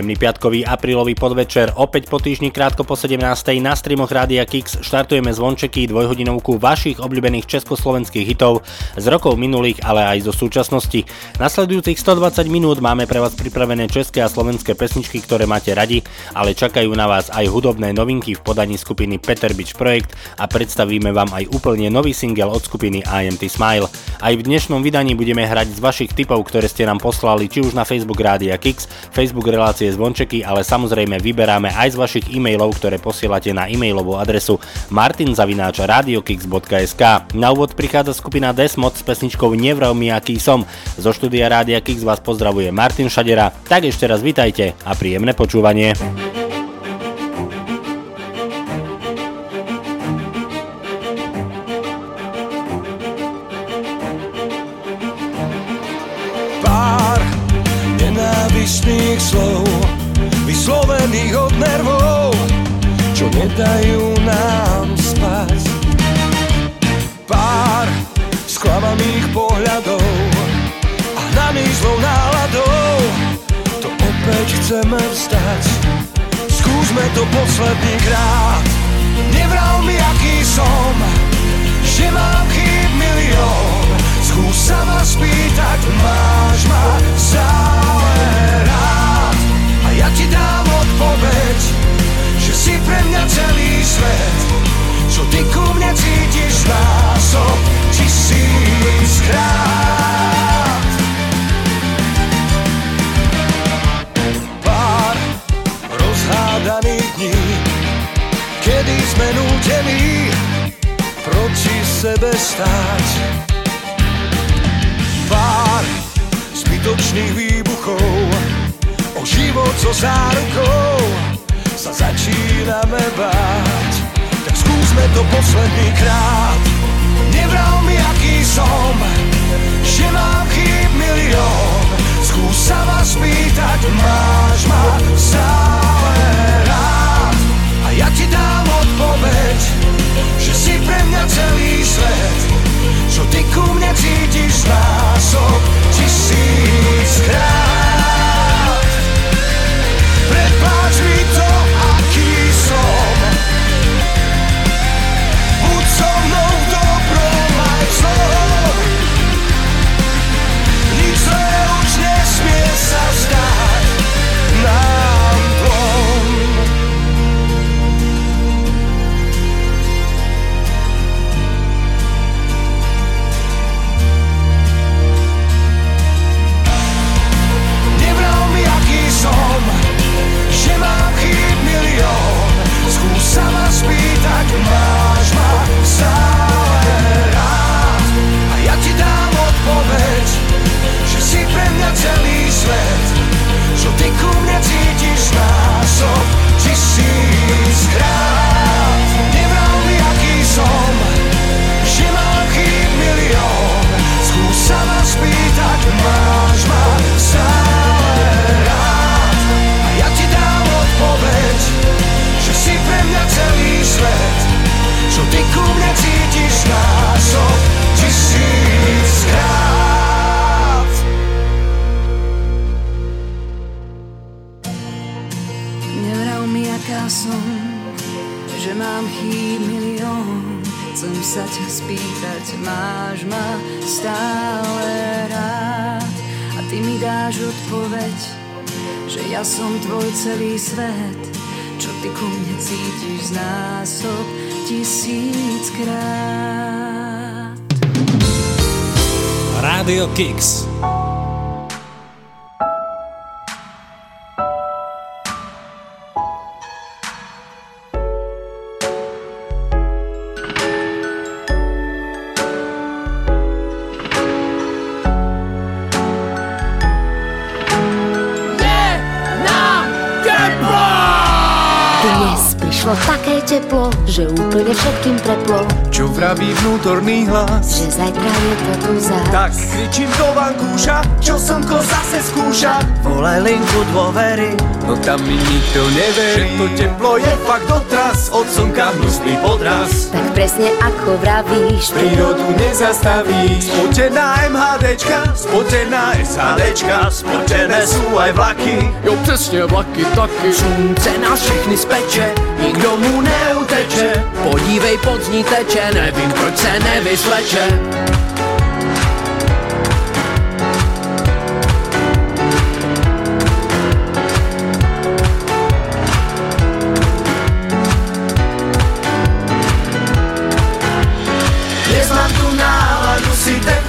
Príjemný piatkový aprílový podvečer, opäť po týždni krátko po 17. na streamoch Rádia Kix štartujeme zvončeky dvojhodinovku vašich obľúbených československých hitov z rokov minulých, ale aj zo súčasnosti. Nasledujúcich 120 minút máme pre vás pripravené české a slovenské pesničky, ktoré máte radi, ale čakajú na vás aj hudobné novinky v podaní skupiny Peter Beach Projekt a predstavíme vám aj úplne nový single od skupiny IMT Smile. Aj v dnešnom vydaní budeme hrať z vašich tipov, ktoré ste nám poslali či už na Facebook Rádia Kix, Facebook relácie zvončeky, ale samozrejme vyberáme aj z vašich e-mailov, ktoré posielate na e-mailovú adresu martinzavináč.radiokix.sk. Na úvod prichádza skupina Desmod s pesničkou Nevrav mi aký som. Zo štúdia Rádia Kix vás pozdravuje Martin Šadera. Tak ešte raz vitajte a príjemné počúvanie. Nenávistných slov vyslovených od nervov, čo nedajú nám spať. Pár sklamaných pohľadov a hnaných zlou náladou to opäť chceme vzdať. Skúsme to posledný krát, nevral mi aký som, že mám chýb milión. Skús sa ma spýtať, máš ma stále rád. A ja ti dám odpoveď, že si pre mňa celý svet. Čo ty ku mne cítiš násob tisíckrát. Pár rozhádaných dní, kedy sme nútení proti sebe stáť zbytočných výbuchov. O život so zárukou sa začíname báť. Tak skúsme to posledný krát. Nevral mi aký som, že mám chýb milión. Skús sa ma spýtať, máš ma stále rád. A ja ti dám odpoveď, pre mňa celý svet čo ty ku mne cítiš násob tisíckrát. Dôvery. No tam mi nikto neverí. Že to teplo je fakt dotraz Od slnka hnusný podraz. Tak presne ako vravíš Prírodu nezastaví Spotená MHDčka, spotená SHDčka Spotené sú aj vlaky. Jo presne vlaky taky. Slunce nás všechny speče, nikdo mu neuteče. Podívej, pod ní teče, nevím proč se nevysleče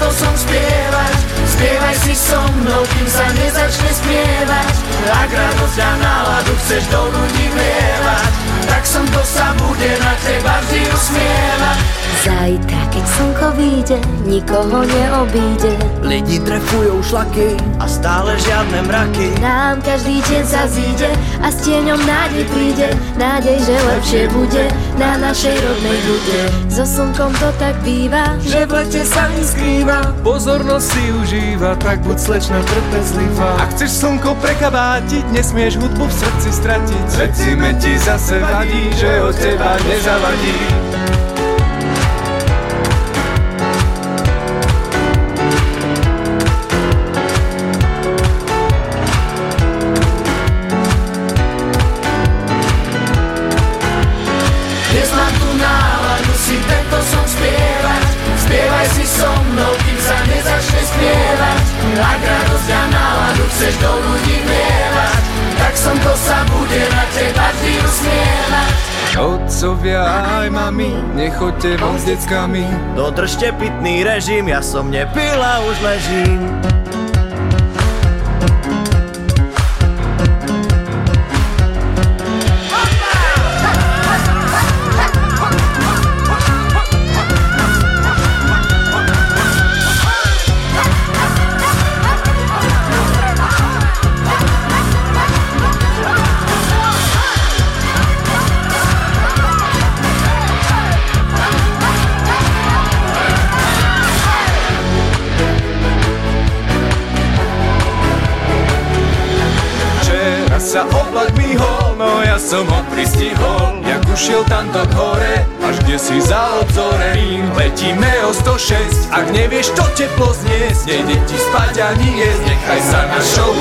si tento som spievať Spievaj si so mnou, kým sa nezačne spievať Ak radosť a náladu chceš do ľudí vlievať Tak som to sa bude na teba vždy usmievať. Zajtra, keď slnko vyjde, nikoho neobíde. Lidi trefujú šlaky a stále žiadne mraky. Nám každý deň sa zíde a s tieňom nádej príde. Nádej, že lepšie bude na našej rodnej bude So slnkom to tak býva, Že v lete sa neskrýva Pozornosť si užíva, tak buď slečna trpezlivá. Ak chceš slnko prekabátiť, nesmieš hudbu v srdci stratiť. Srdcime ti zase vadí, že od teba nezavadí ľudí vlievať Tak som to sa bude na teba vždy usmievať Otcovia aj mami, nechoďte von s deckami. Dodržte pitný režim, ja som nepil a už ležím ak nevieš to teplo zniesť Nejde ti spať ani jesť, nechaj sa na show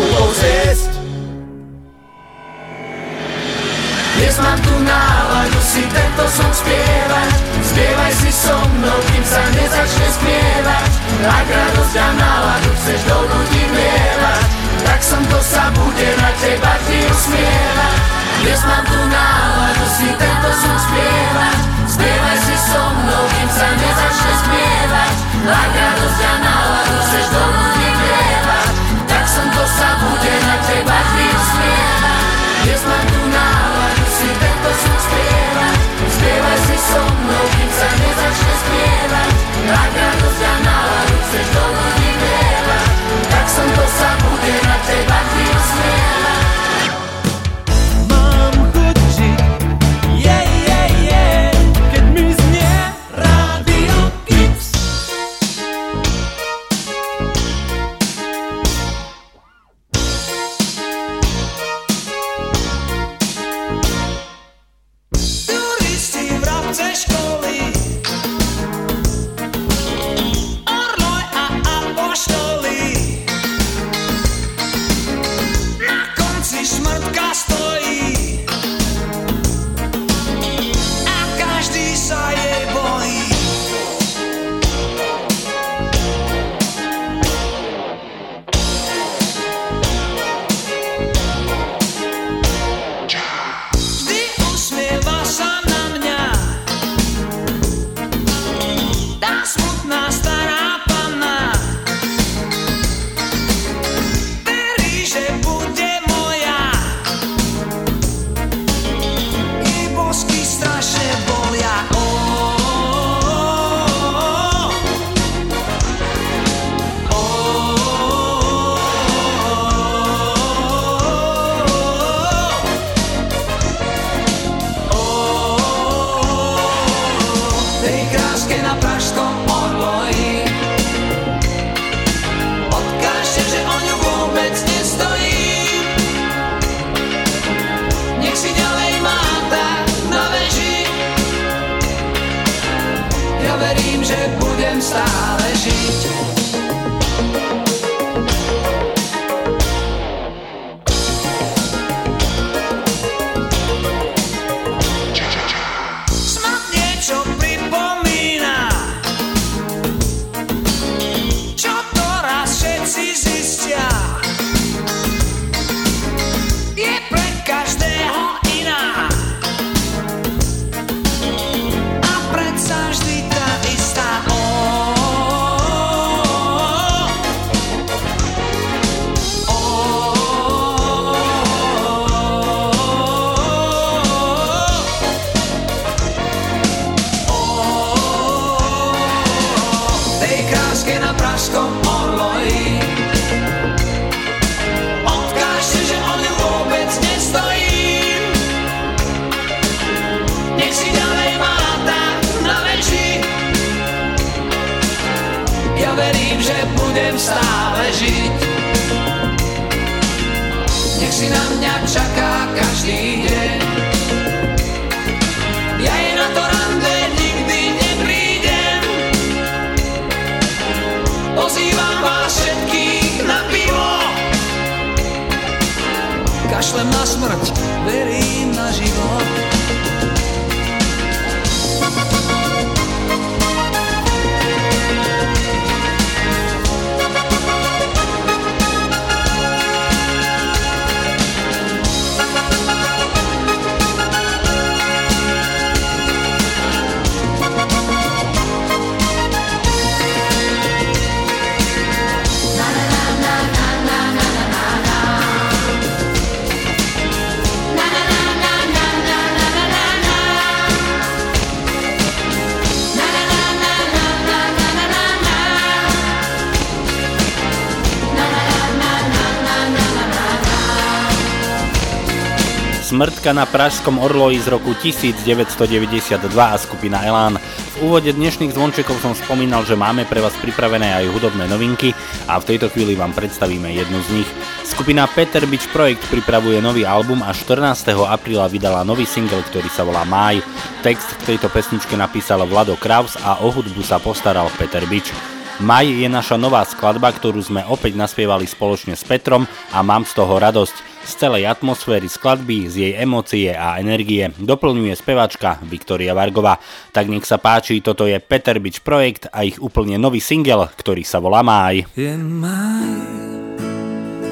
Smrtka na Pražskom Orloji z roku 1992 a skupina Elán. V úvode dnešných zvončekov som spomínal, že máme pre vás pripravené aj hudobné novinky a v tejto chvíli vám predstavíme jednu z nich. Skupina Peter Beach Projekt pripravuje nový album a 14. apríla vydala nový single, ktorý sa volá Maj. Text k tejto pesničke napísal Vlado Kraus a o hudbu sa postaral Peter Beach. Maj je naša nová skladba, ktorú sme opäť naspievali spoločne s Petrom a mám z toho radosť. Celej atmosféry skladby, z jej emócie a energie doplňuje speváčka Viktoria Vargova. Tak nech sa páči, toto je Peter Beach projekt a ich úplne nový single, ktorý sa volá Máj. Je maj,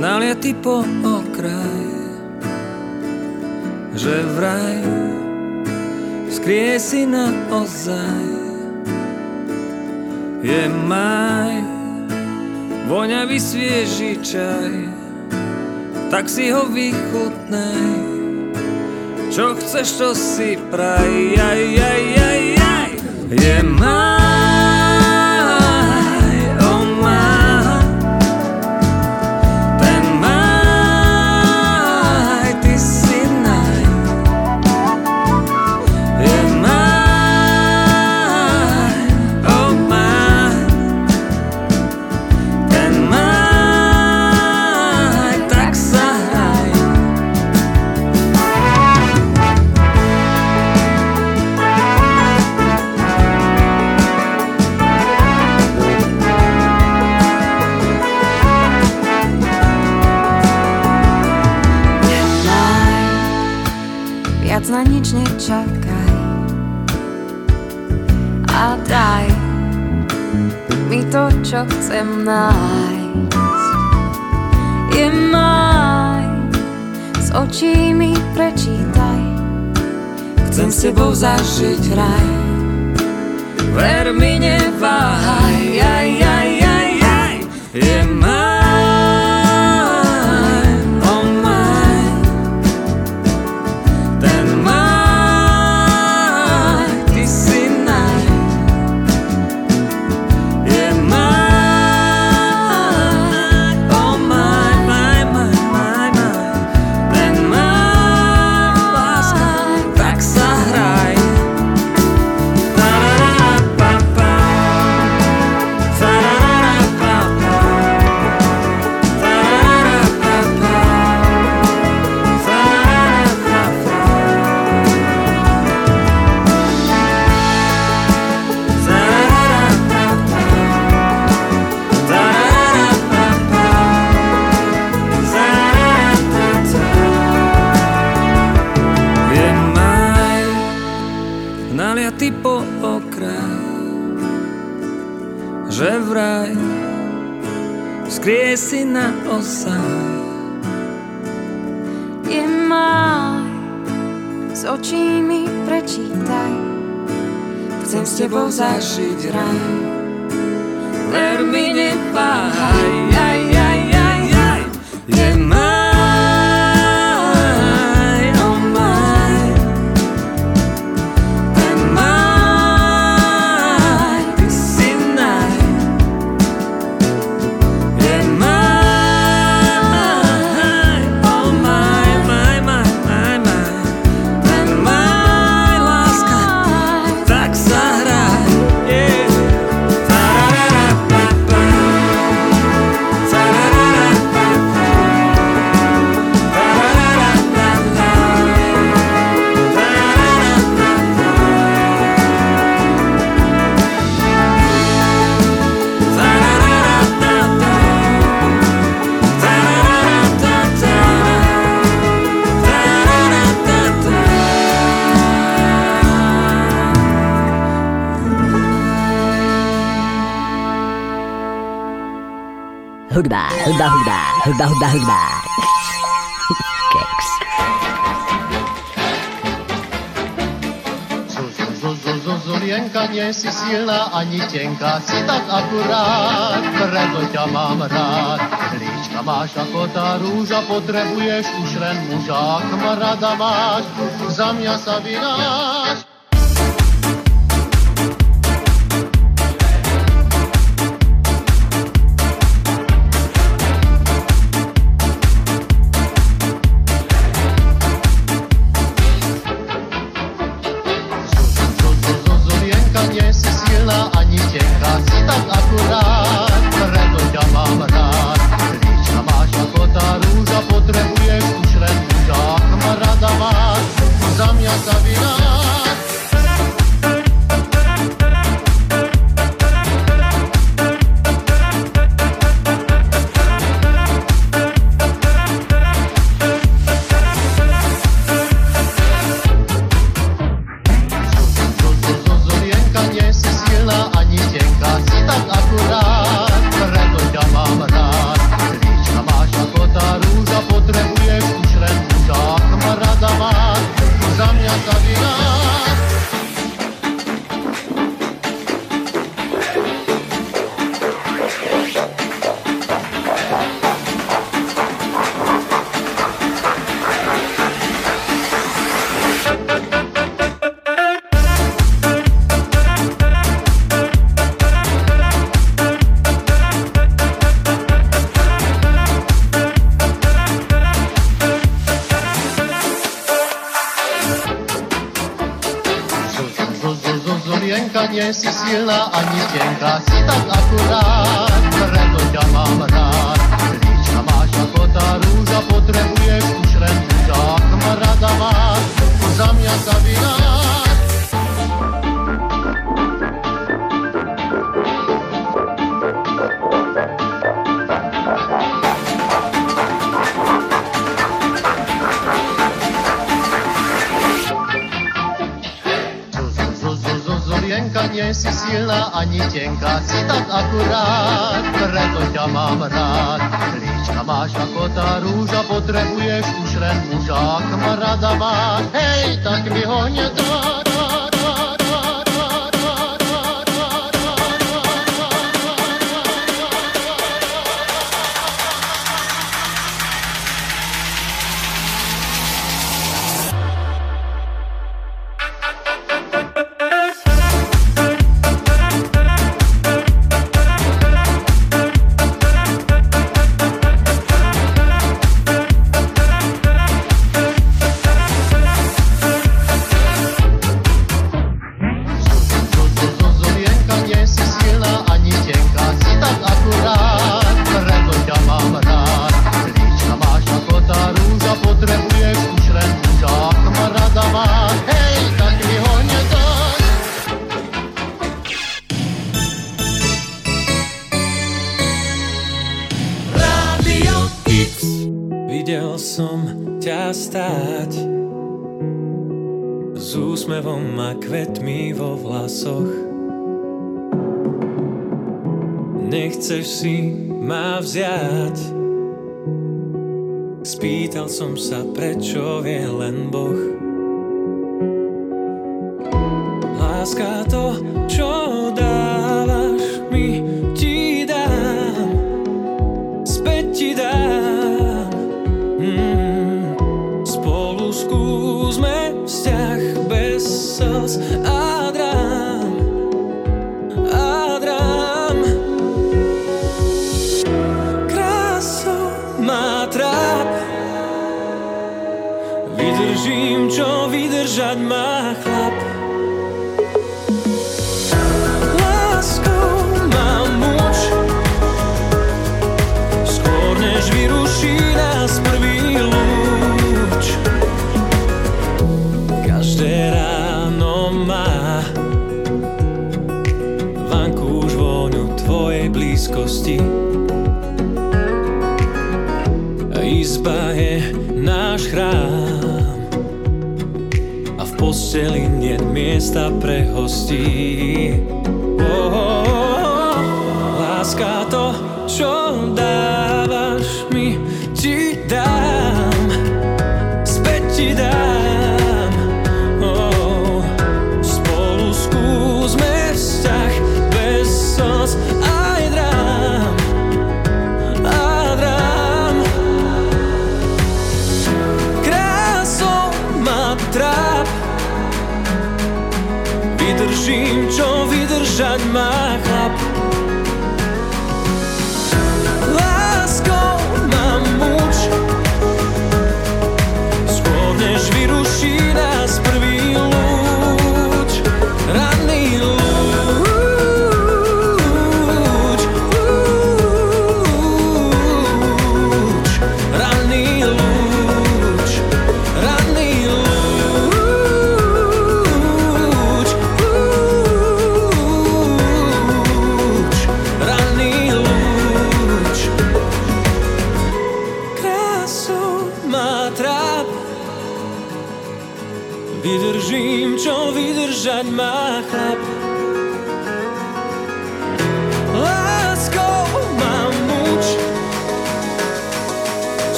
naliatý po okraj, že vraj skrie si na ozaj. Je maj, voňavý svieži čaj, tak si ho vychutnej. Čo chceš, to si praj, aj, aj, aj, aj. Je má chcem nájsť. Je maj, s očí mi prečítaj, chcem s tebou zažiť raj. Ver mi neváhaj, aj, aj, aj, tebou zažiť raj. hudba, hudba, hudba, hudba, hudba. Keks. Zulienka, nie si silná ani tenká, si tak akurát, preto ťa mám rád. Líčka máš ako tá rúža, potrebuješ už len muža, rada máš, za mňa sa vynáš.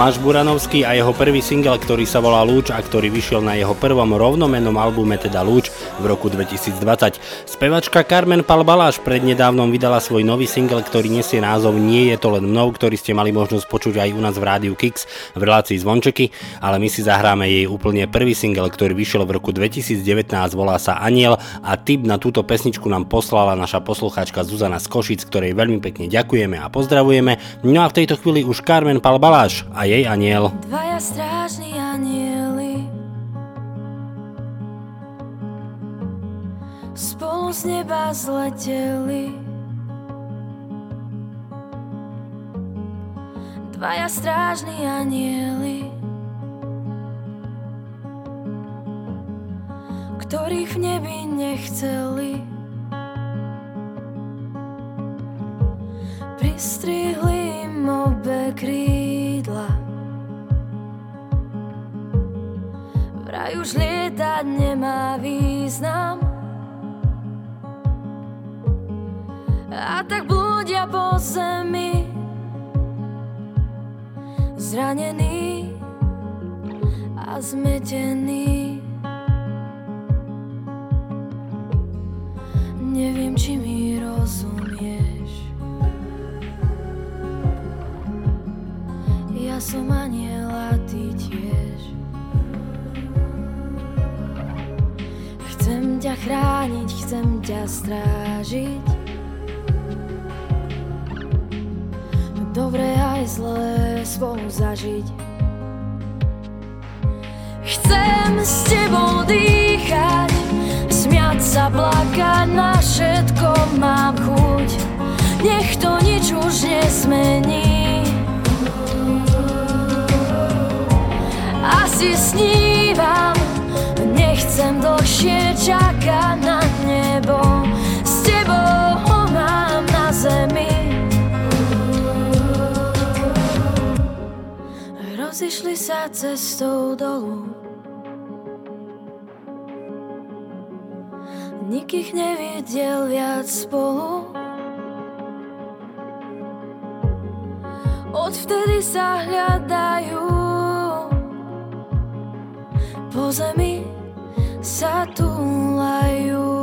Tomáš Buranovský a jeho prvý single, ktorý sa volá Lúč a ktorý vyšiel na jeho prvom rovnomennom albume teda Lúč v roku 2020. Spevačka Carmen Palbaláš prednedávnom vydala svoj nový single, ktorý nesie názov Nie je to len mnou, ktorý ste mali možnosť počuť aj u nás v rádiu Kix v relácii Zvončeky, ale my si zahráme jej úplne prvý single, ktorý vyšiel v roku 2019, volá sa Aniel a tip na túto pesničku nám poslala naša poslucháčka Zuzana z Košic, ktorej veľmi pekne ďakujeme a pozdravujeme. No a v tejto chvíli už Carmen Palbaláš a jej aniel. Dvaja strážni zleteli. Dvaja strážni anieli Ktorých v nebi nechceli. Pristrihli im obe krídla. Vraj už lietať nemá význam zemi. Zranený a zmetený. Neviem, či mi rozumieš. Ja som aniel a ty tiež. Chcem ťa chrániť, chcem ťa strážiť Dobré aj zlé spolu zažiť. Chcem s tebou dýchať Smiať sa, plakať, na všetko mám chuť. Nech to nič už nezmení. Asi snívam Nechcem dlhšie čakať na nebo Rozišli sa cestou dolu. Nik ich nevidel viac spolu. Odvtedy sa hľadajú. Po zemi sa túlajú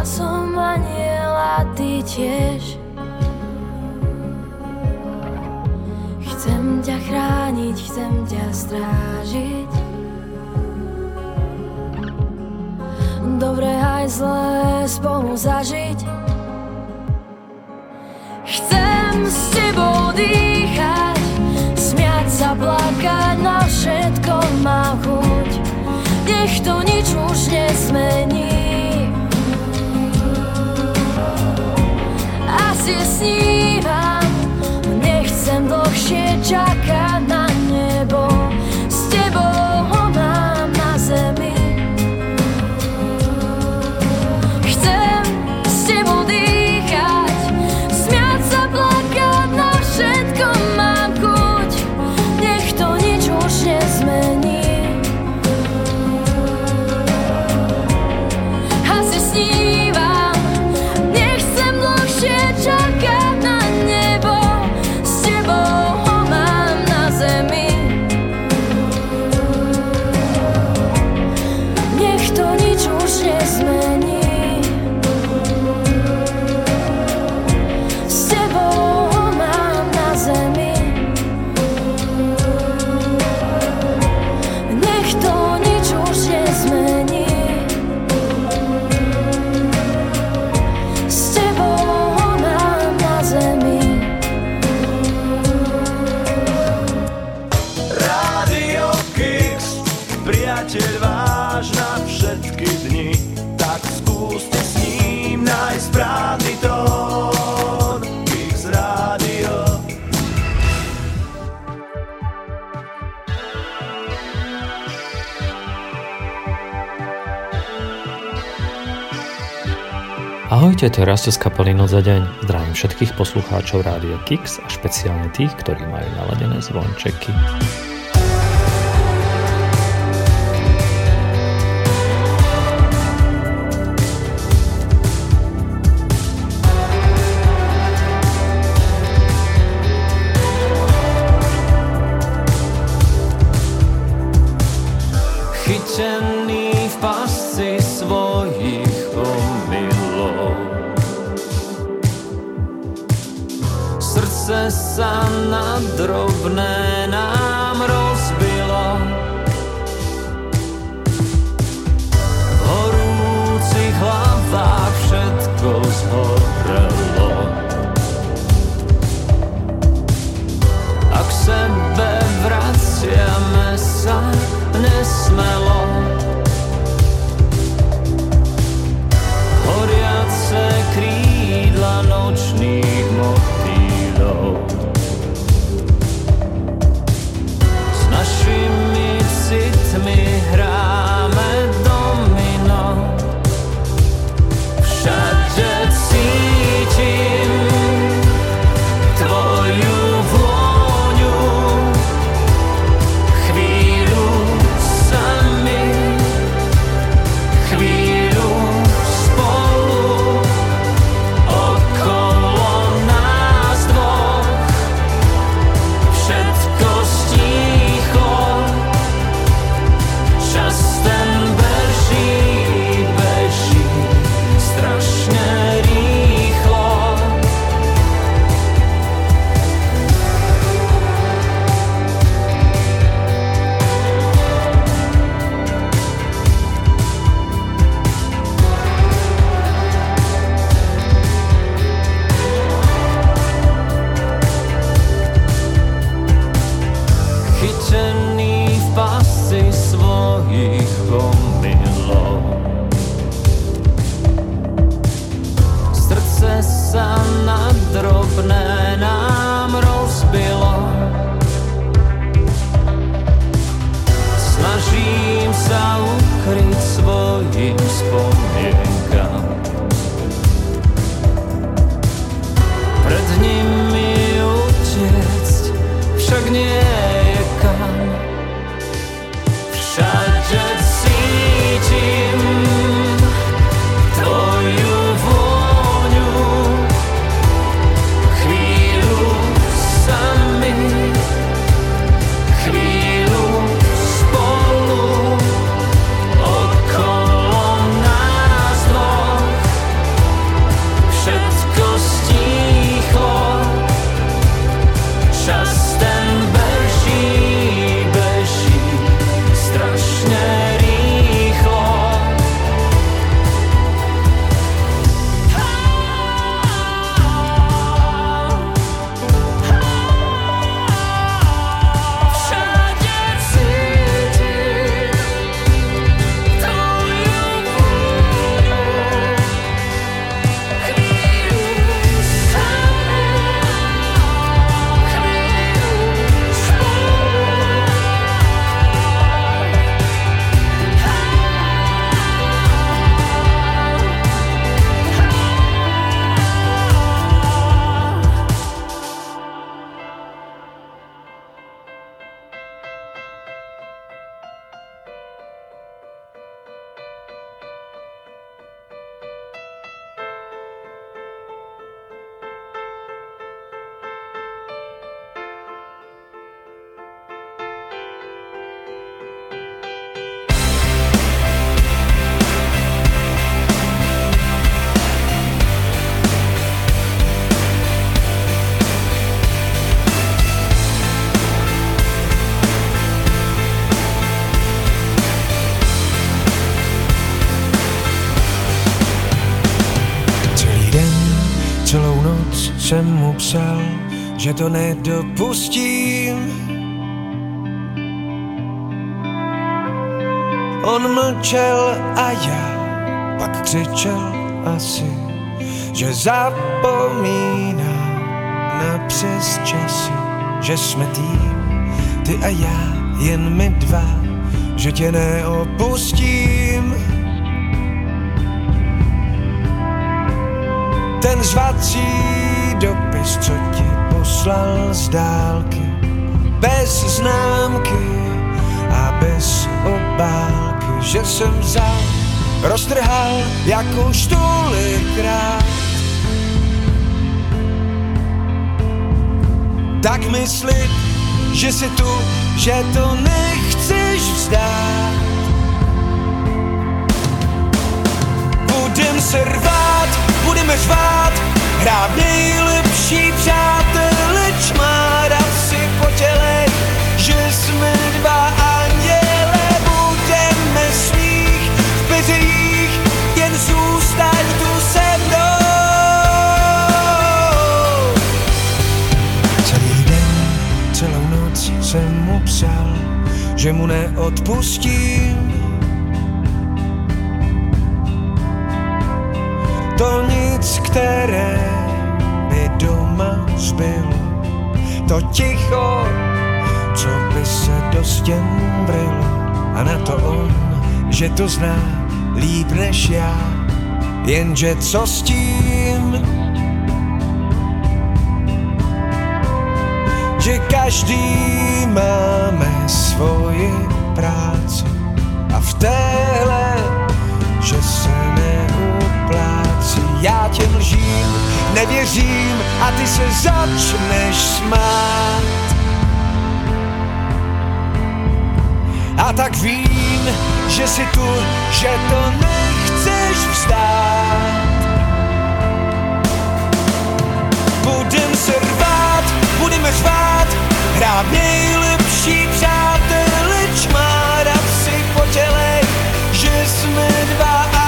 Ja som aniel a ty tiež. Chcem ťa chrániť, chcem ťa strážiť. Dobré aj zlé spolu zažiť. Chcem s tebou dýchať Smiať sa, plakať, na všetko mám chuť. Nech to nič už nezmení Asi snívam. Nechcem dlhšie čakať na Počúvate teraz z kapely Noc za deň. Zdravím všetkých poslucháčov Rádia Kix a špeciálne tých, ktorí majú naladené zvončeky. to nedopustím. On mlčel a já pak křičel asi, že zapomíná na přes časy, že jsme tým, ty a já, jen my dva, že tě neopustím. Ten zvací dopis, co ti poslal z dálky, bez známky a bez obálky, že jsem vzal, roztrhal jak už tolikrát. Tak myslit, že si tu, že to nechceš vzdát. Budem se rvát, budeme řvát, hrát nejlepší přátelé, že mu neodpustím. To nic, které by doma zbylo, to ticho, co by se do stěn vrylo. A na to on, že to zná líp než já, jenže co s tím? Že každý máme svoji práci a v téhle, že se neuplácí. Já tě mlžím, nevěřím a ty se začneš smát. A tak vím, že si tu, že to nechceš vzdát. Budem se rvát, budeme řvát, hrát nejlepší přátelé, čmárat si po těle, že jsme dva anděle,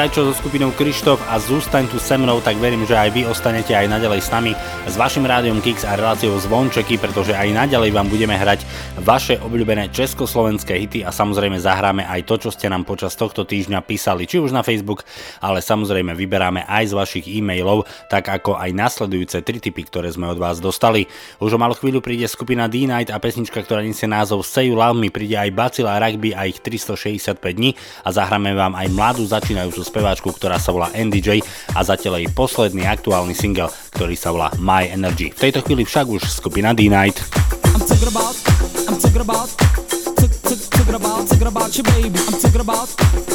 Krajčo so skupinou Krištof a Zostaň tu se mnou, tak verím, že aj vy ostanete aj naďalej s nami, s vašim rádiom Kix a reláciou Zvončeky, pretože aj naďalej vám budeme hrať vaše obľúbené československé hity a samozrejme zahráme aj to, čo ste nám počas tohto týždňa písali, či už na Facebook, ale samozrejme vyberáme aj z vašich e-mailov, tak ako aj nasledujúce tri typy, ktoré sme od vás dostali. Už o malú chvíľu príde skupina D-Night a pesnička, ktorá nesie názov Say You Love Me, príde aj Bacila Rugby a ich 365 dní a zahráme vám aj mladú začínajúcu speváčku, ktorá sa volá NDJ a zatiaľ jej posledný aktuálny single, ktorý sa volá My Energy. V tejto chvíli však už skupina D-Night. I'm talking about, I'm talking about, talking about, talking about your baby. I'm talking about,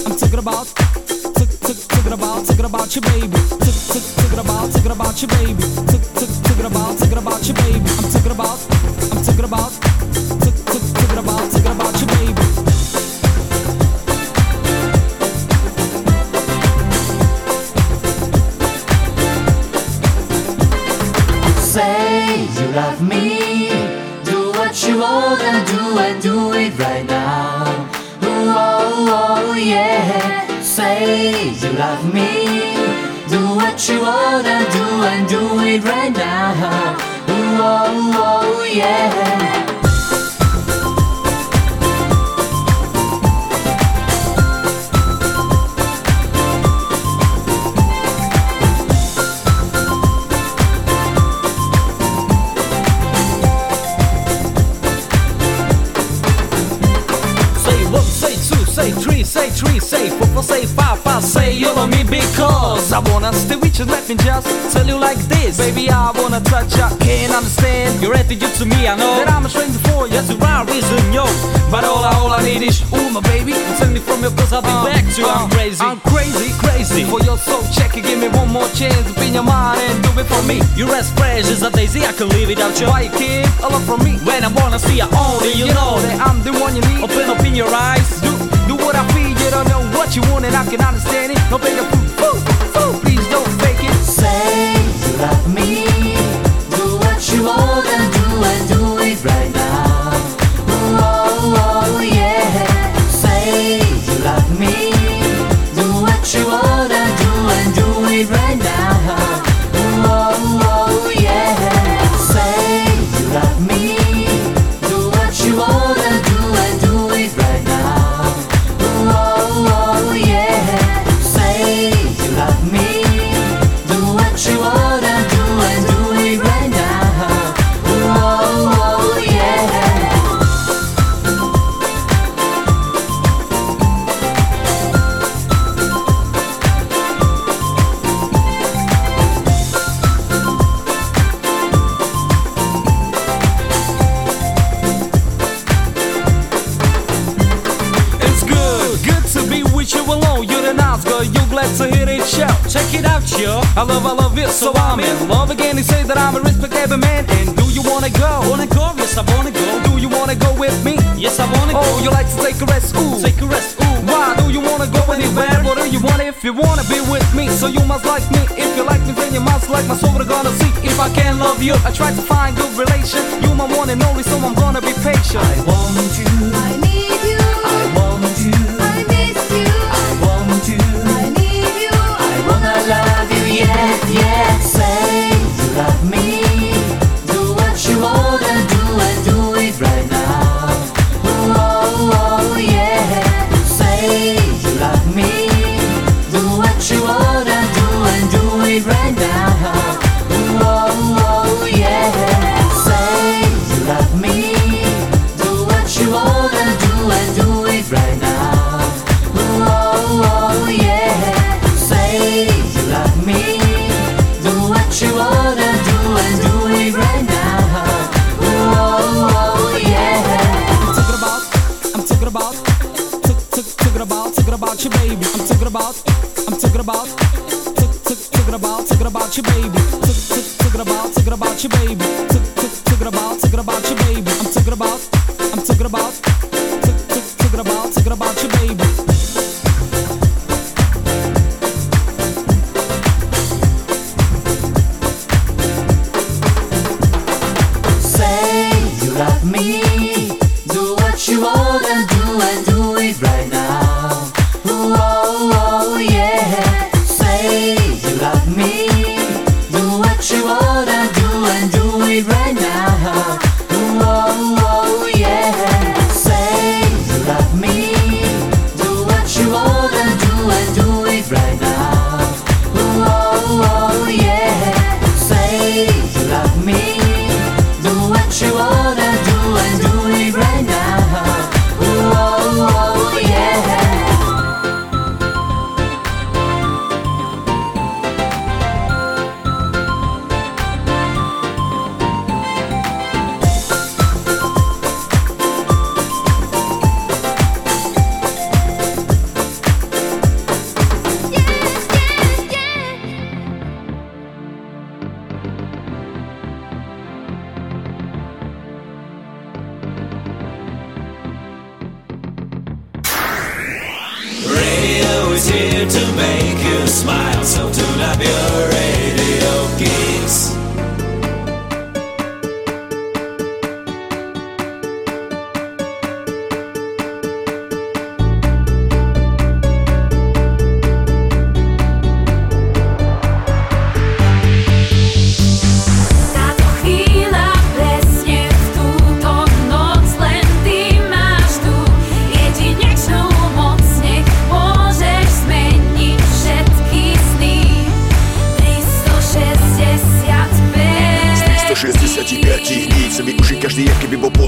I'm talking about, talking about, talking about your baby. Talking about, talking about your baby. Talking about, talking about your baby. I'm talking about, I'm talking about, talking about, talking about your baby. Say you love me. Do what you want and do and do it right now. Ooh, oh, oh, yeah. Say you love me. Do what you want and do and do it right now. Ooh, oh, oh, yeah. Say three, say four, four, say five, five, say you love me because I wanna stay with you, let me just tell you like this. Baby, I wanna touch you, can't understand. Your attitude to me, I know. That I'm a stranger for you, that's the right reason, yo. But all I, all I need is, ooh, my baby Send me from your cause I'll be uh, back to you, uh, I'm crazy. I'm crazy, crazy. For your soul check, it, give me one more chance. Open your mind and do it for me. You're as fresh as a daisy, I can live without you. Why you keep a lot from me? When I wanna see you only, you, you know That I'm the one you need. Open up in your eyes, do, do what I feel you don't know what you want and I can understand it. No bigger food,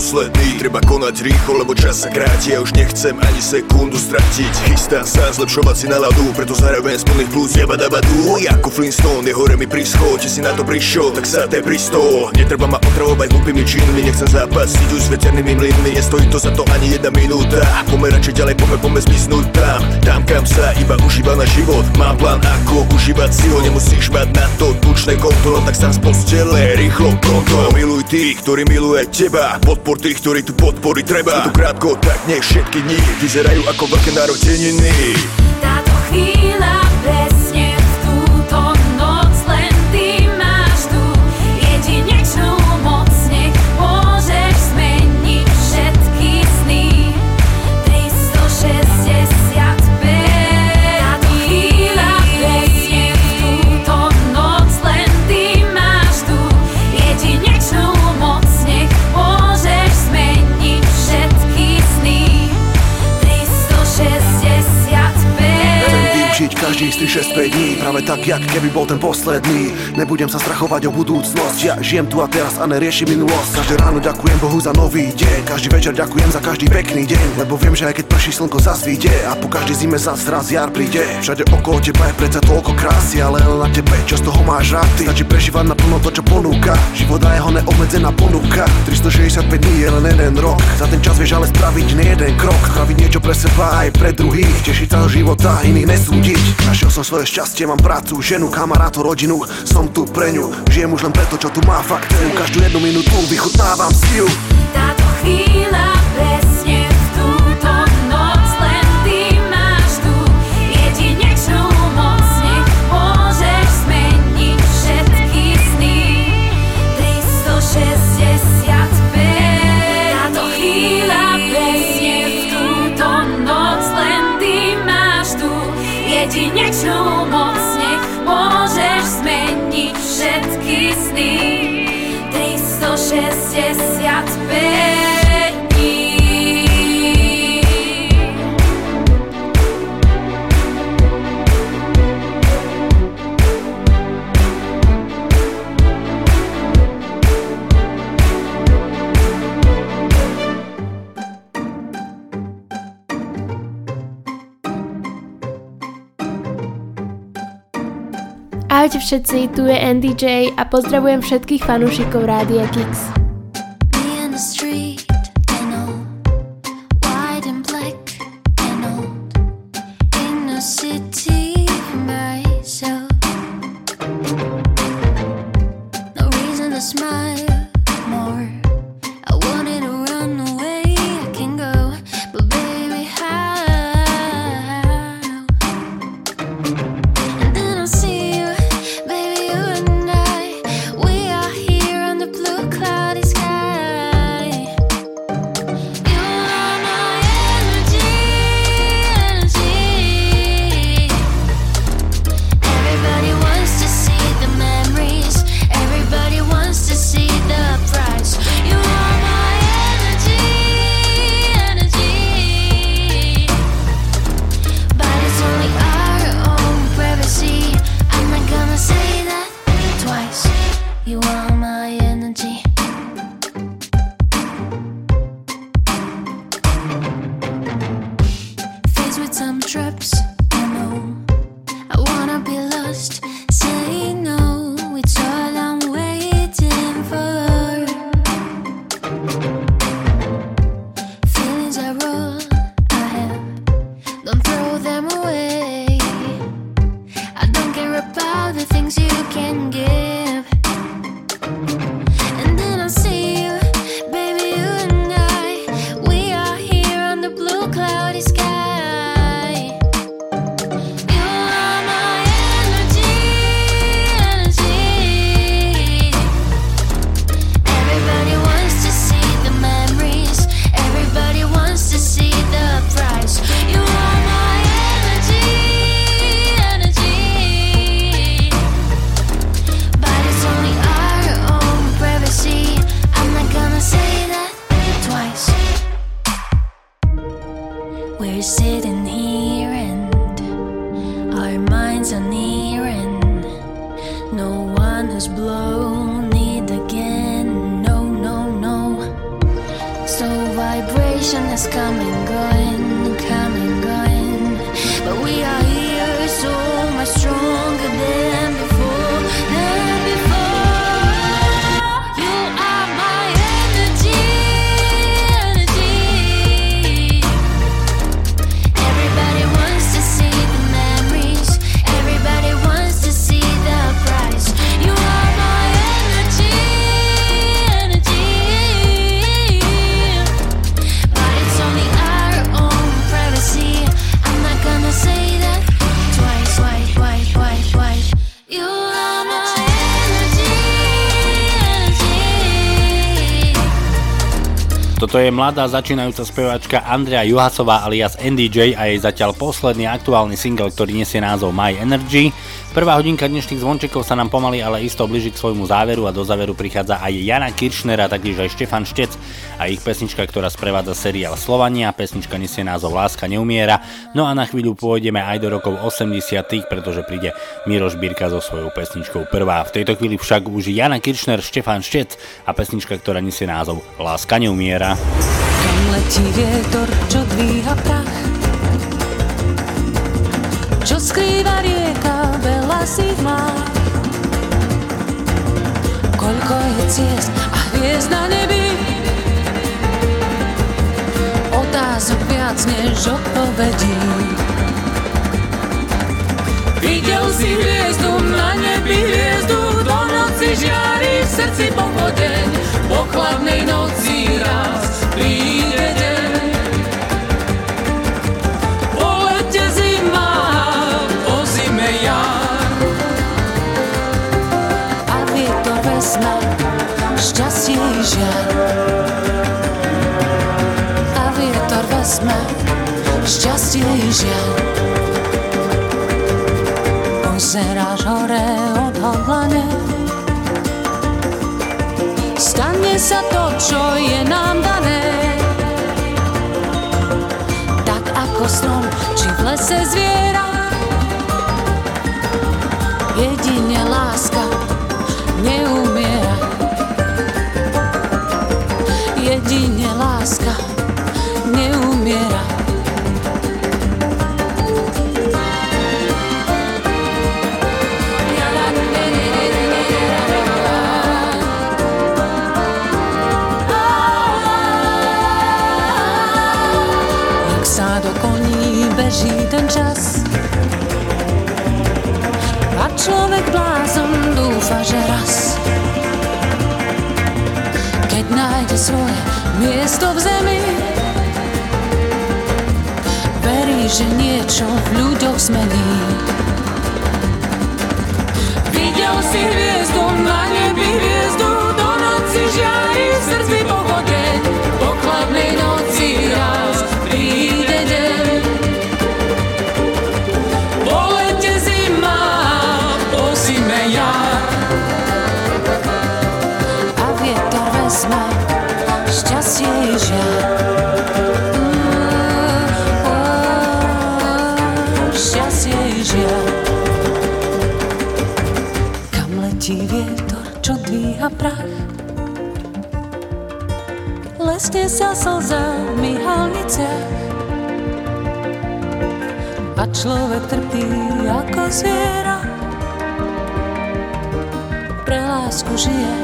aký by bol posledný Treba konať rýchlo, lebo čas sa kráti Ja už nechcem ani sekundu stratiť. Chystám sa zlepšovať si náladu Preto zároveň z plných plus jeba dabadu Ako Flintstone, je hore mi príschod Či si na to prišiel, tak sa te pristol. Netreba ma otravovať hlupými činmi Nechcem zápasiť už s veternými mlynmi. Nestojí to za to ani jedna minúta. Poďme radšej ďalej, poďme, poďme zmiznúť tam. Tam, kam sa iba užíva na život. Mám plán, ako užívať si ho. Nemusíš mať na to tučné konto tak sám z postele, rýchlo, pronto Miluj tých, ktorí miluje teba. Podpor tých, ktorí tu podpory treba. Sú tu krátko, tak nech všetky dni. Vyzerajú ako veľké narodeniny. Táto chvíľa využiť každý z tých 6 dní Práve tak, jak keby bol ten posledný. Nebudem sa strachovať o budúcnosť Ja žijem tu a teraz a neriešim minulosť. Každé ráno ďakujem Bohu za nový deň Každý večer ďakujem za každý pekný deň Lebo viem, že aj keď prší slnko zasvíde A po každej zime zas raz jar príde. Všade okolo teba je predsa toľko krásy Ale len na tebe, čo z toho máš rád ty? Stačí prežívať naplno to, čo ponúka. Život a jeho neobmedzená ponuka. 365 dní je len jeden rok. Za ten čas vieš ale spraviť nie jeden krok. Spraviť niečo pre seba aj pre druhých. Tešiť sa života, iných nesúdiť Našiel som svoje šťastie, mám prácu, ženu, kamarátov, rodinu. Som tu pre ňu, žijem už len preto, čo tu má fakt. Každú jednu minútu vychutnávam si ju Táto chvíľa presne sny. 365 Ahojte všetci, tu je NDJ a pozdravujem všetkých fanúšikov Rádia Kix. Je mladá začínajúca speváčka Andrea Juhasová alias NDJ a jej zatiaľ posledný aktuálny single, ktorý nesie názov My Energy. Prvá hodinka dnešných zvončekov sa nám pomaly ale isto blíži k svojmu záveru a do záveru prichádza aj Jana Kiršner a taktiež aj Štefan Štec ich pesnička, ktorá sprevádza seriál Slovania. Pesnička nesie názov Láska neumiera. No a na chvíľu pôjdeme aj do rokov 80 pretože príde Miroš Birka so svojou pesničkou prvá. V tejto chvíli však už Jana Kiršner, Štefan Štec a pesnička, ktorá nesie názov Láska neumiera. Kam letí vietor, čo dvíha prach Čo skrýva rieka, veľa si má Koľko je ciest a hviezd na nebi Otázok viac než odpovedí Videl si hviezdu na nebi, hviezdu do noci žiari v srdci pochodeň. Po chladnej noci raz príde deň. Po lete zima, po zime jar. A vietor vezme šťastie žiar. Vezme šťastie i žiar. Pozeráš hore odhodlane. Stane sa to, čo je nám dané. Tak ako strom, či v lese zviera. Jedine človek trpí ako zviera. Pre lásku žije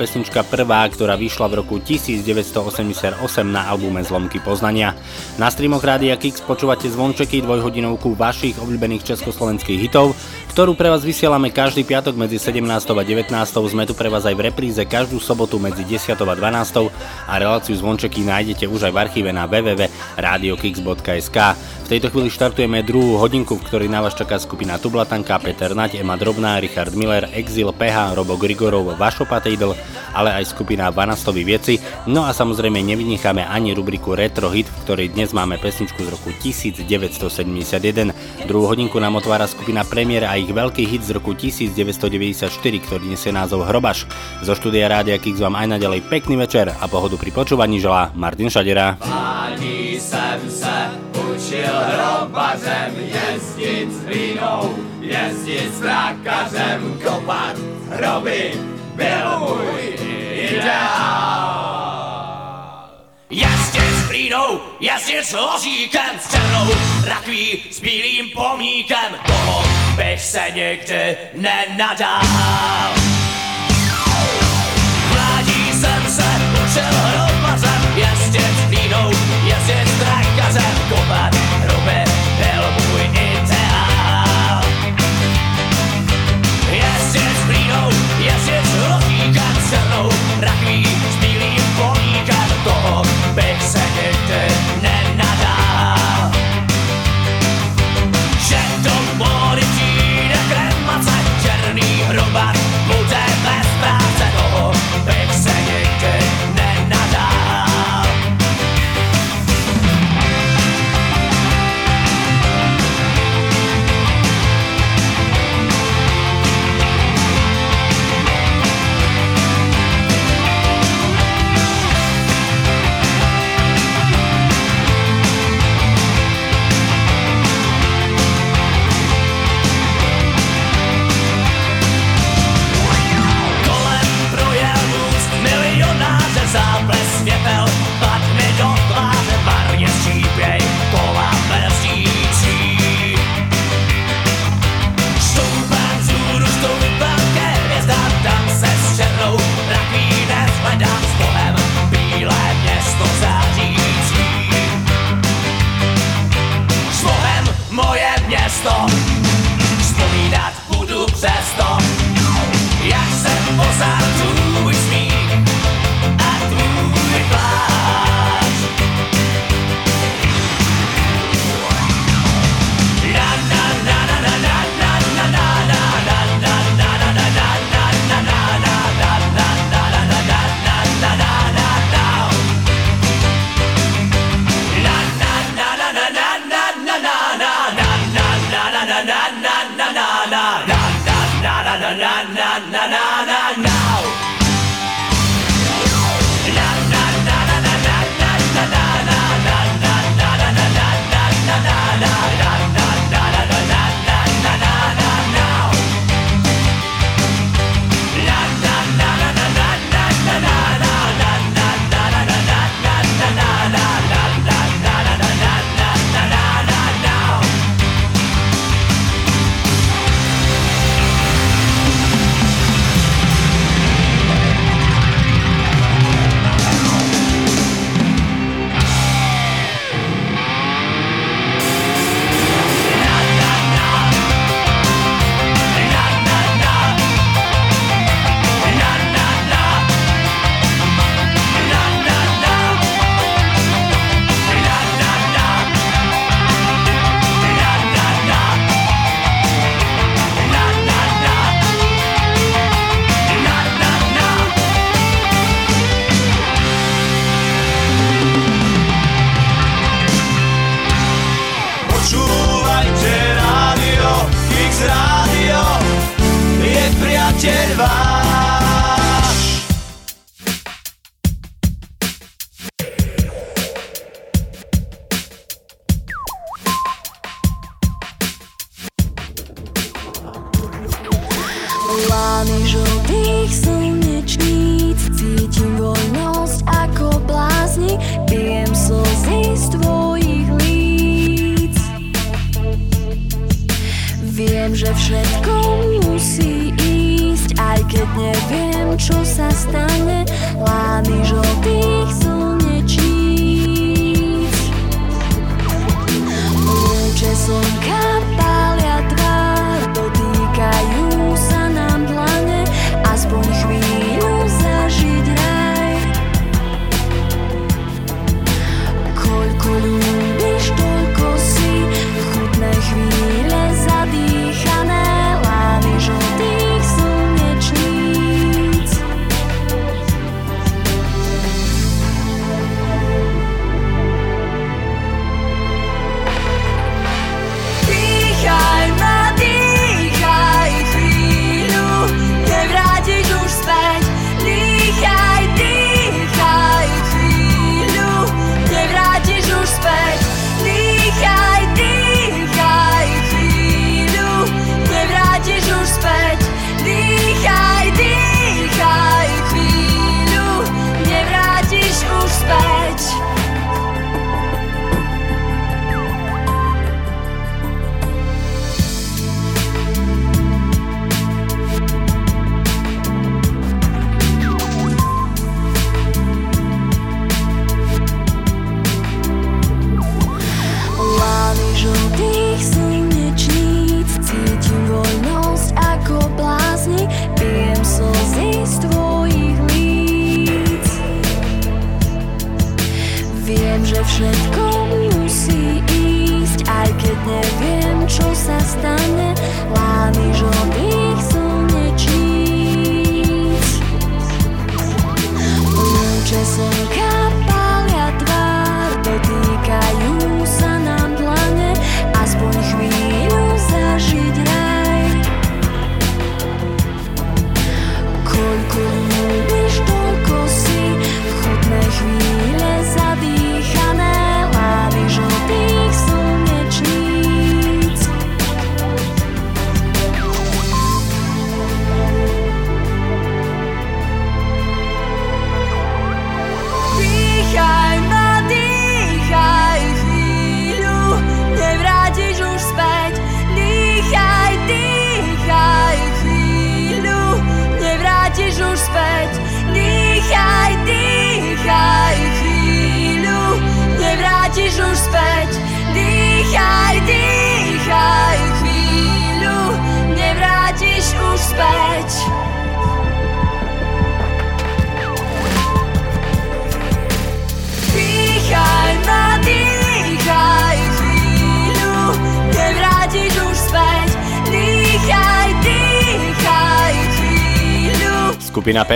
pesnička Prvá, ktorá vyšla v roku 1988 na albume Zlomky poznania. Na streamoch Rádia Kix počúvate zvončeky dvojhodinovku vašich obľúbených československých hitov, ktorú pre vás vysielame každý piatok medzi 17. a 19. Sme tu pre vás aj v repríze každú sobotu medzi 10. a 12. a reláciu zvončeky nájdete už aj v archíve na www.radiokix.sk. Tejto chvíli štartujeme druhú hodinku, v ktorej na vás čaká skupina Tublatanka, Peter Nať, Ema Drobná, Richard Miller, Exil, PH, Robo Grigorov, Vašo Patejdl, ale aj skupina Vanastovi Vieci. No a samozrejme nevynecháme ani rubriku Retro Hit, v ktorej dnes máme pesničku z roku 1971. Druhú hodinku nám otvára skupina Premier a ich veľký hit z roku 1994, ktorý nesie názov Hrobaš. Zo štúdia Rádia Kix vám aj naďalej pekný večer a pohodu pri počúvaní želá Martin Šadera. Ani jsem se učil hrobařem jezdit s hlínou, jezdit s trakařem, kopat hroby, byl můj ideál. Jezdit s hlínou, jezdit s ložíkem, s černou rakví, s bílým pomníkem, toho bych se nikdy nenadál.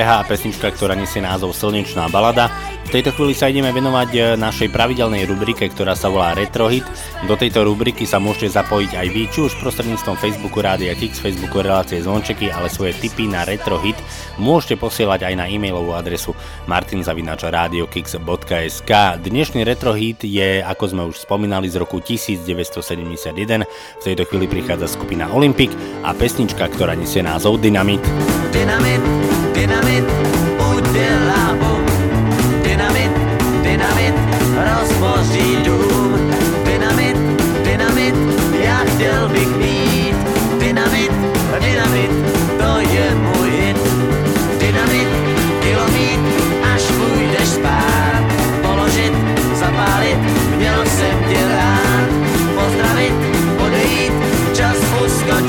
a pesnička, ktorá nesie názov Slnečná balada. V tejto chvíli sa ideme venovať e, našej pravidelnej rubrike, ktorá sa volá Retrohit. Do tejto rubriky sa môžete zapojiť aj vy, či už prostredníctvom Facebooku Rádia Kix, Facebooku Relácie Zvončeky, ale svoje tipy na Retrohit môžete posielať aj na e-mailovú adresu martinzavinačradiokix.sk Dnešný Retrohit je, ako sme už spomínali, z roku 1971. V tejto chvíli prichádza skupina Olympic a pesnička, ktorá nesie názov Dynamit. Dynamit. Dynamit udělá bum. Dynamit, dynamit rozboří dům. Dynamit, dynamit, já chtěl bych mít. Dynamit, dynamit, to je můj hit. Dynamit, kilomít, až půjdeš spát. Položit, zapálit, měl jsem tě rád. Pozdravit, odejít, čas uskočit.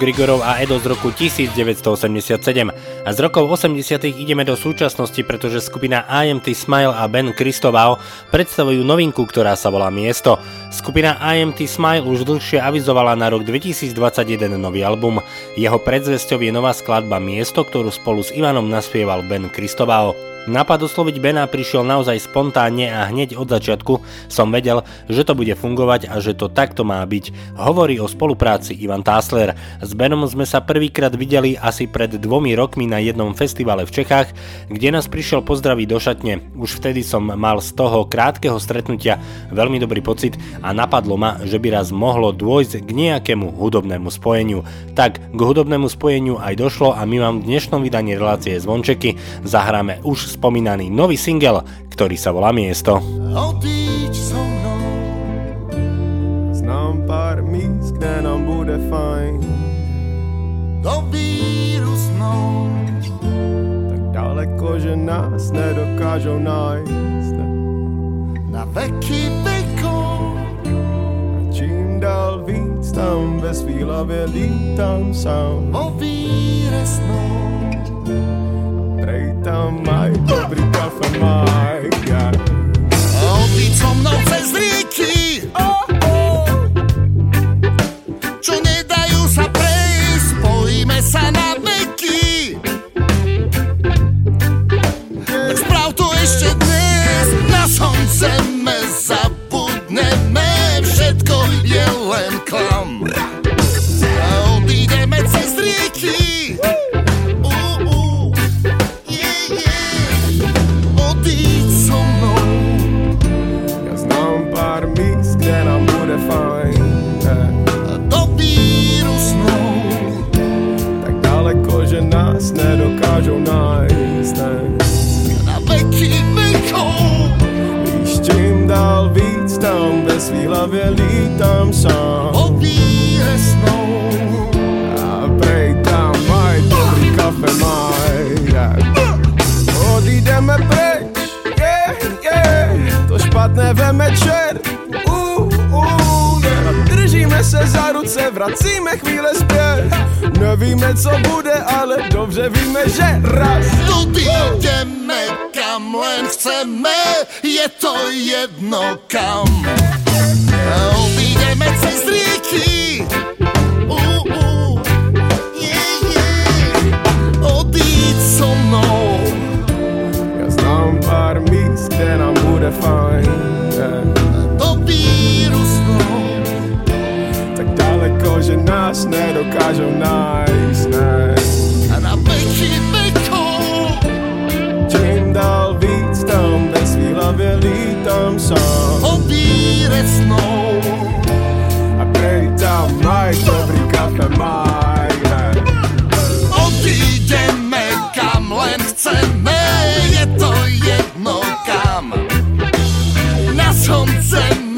Grigorov a Edo z roku 1987. A z rokov 80 ideme do súčasnosti, pretože skupina IMT Smile a Ben Kristovao predstavujú novinku, ktorá sa volá Miesto. Skupina IMT Smile už dlhšie avizovala na rok 2021 nový album. Jeho predzvesťou je nová skladba Miesto, ktorú spolu s Ivanom naspieval Ben Kristovao. Nápad osloviť Bena prišiel naozaj spontánne a hneď od začiatku som vedel, že to bude fungovať a že to takto má byť. Hovorí o spolupráci Ivan Tásler. S Benom sme sa prvýkrát videli asi pred dvomi rokmi na jednom festivale v Čechách, kde nás prišiel pozdraviť do šatne. Už vtedy som mal z toho krátkeho stretnutia veľmi dobrý pocit a napadlo ma, že by raz mohlo dôjsť k nejakému hudobnému spojeniu. Tak k hudobnému spojeniu aj došlo a my vám v dnešnom vydaní relácie Zvončeky zahráme už spomínaný nový single, ktorý sa volá Miesto. Odíď so mnou. Znám pár míst, kde nám bude fajn. Do víru snou. Tak daleko, že nás nedokážou nájsť. Na veky vekou čím dál víc tam ve svý hlavě lítám sám. O víre snou Prej tam maj, dobrý kafe maj yeah. Odíď so mnou cez rieky. Čo nedajú sa prejsť Spojíme sa na Tak sprav to ešte dnes Na som zeme zabudneme. Všetko je len klam ve svý hlavě lítám sám. O víre snou A prej tam maj, dobrý kafe maj. Yeah. Odídeme preč, yeah, yeah. To špatné veme čert uh, uh, yeah. Držíme se za ruce, vracíme chvíle zpět. Nevíme, co bude, ale dobře víme, že raz. Odídeme kam len chceme, je to jedno kam A Odídeme cez rieky uh, uh, yeah, yeah. Odíď so mnou Ja znám pár míst, kde nám bude fajn yeah. Do víru snou Tak daleko, že nás nedokážou nájsť ne. Víre snou A prej tam maj, dobrý kafe maj yeah. Odídeme kam len chceme, je to jedno kam. Na slnceme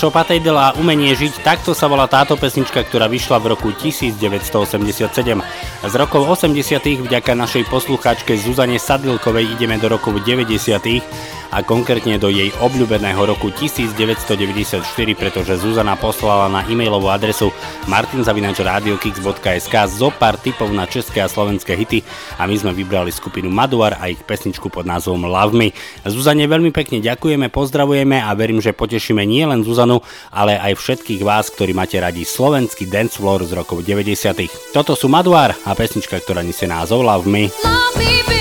Vašo Patejdel a umenie žiť, takto sa volá táto pesnička, ktorá vyšla v roku 1987. Z rokov 80. vďaka našej poslucháčke Zuzane Sadilkovej ideme do rokov 90 konkrétne do jej obľúbeného roku 1994, pretože Zuzana poslala na e-mailovú adresu martinzavinačradiokix.sk zo pár tipov na české a slovenské hity a my sme vybrali skupinu Maduar a ich pesničku pod názvom Love Me. Zuzane veľmi pekne ďakujeme, pozdravujeme a verím, že potešíme nielen Zuzanu, ale aj všetkých vás, ktorí máte radi slovenský dance floor z rokov 90. Toto sú Maduar a pesnička, ktorá nesie názov Love Me. Love me,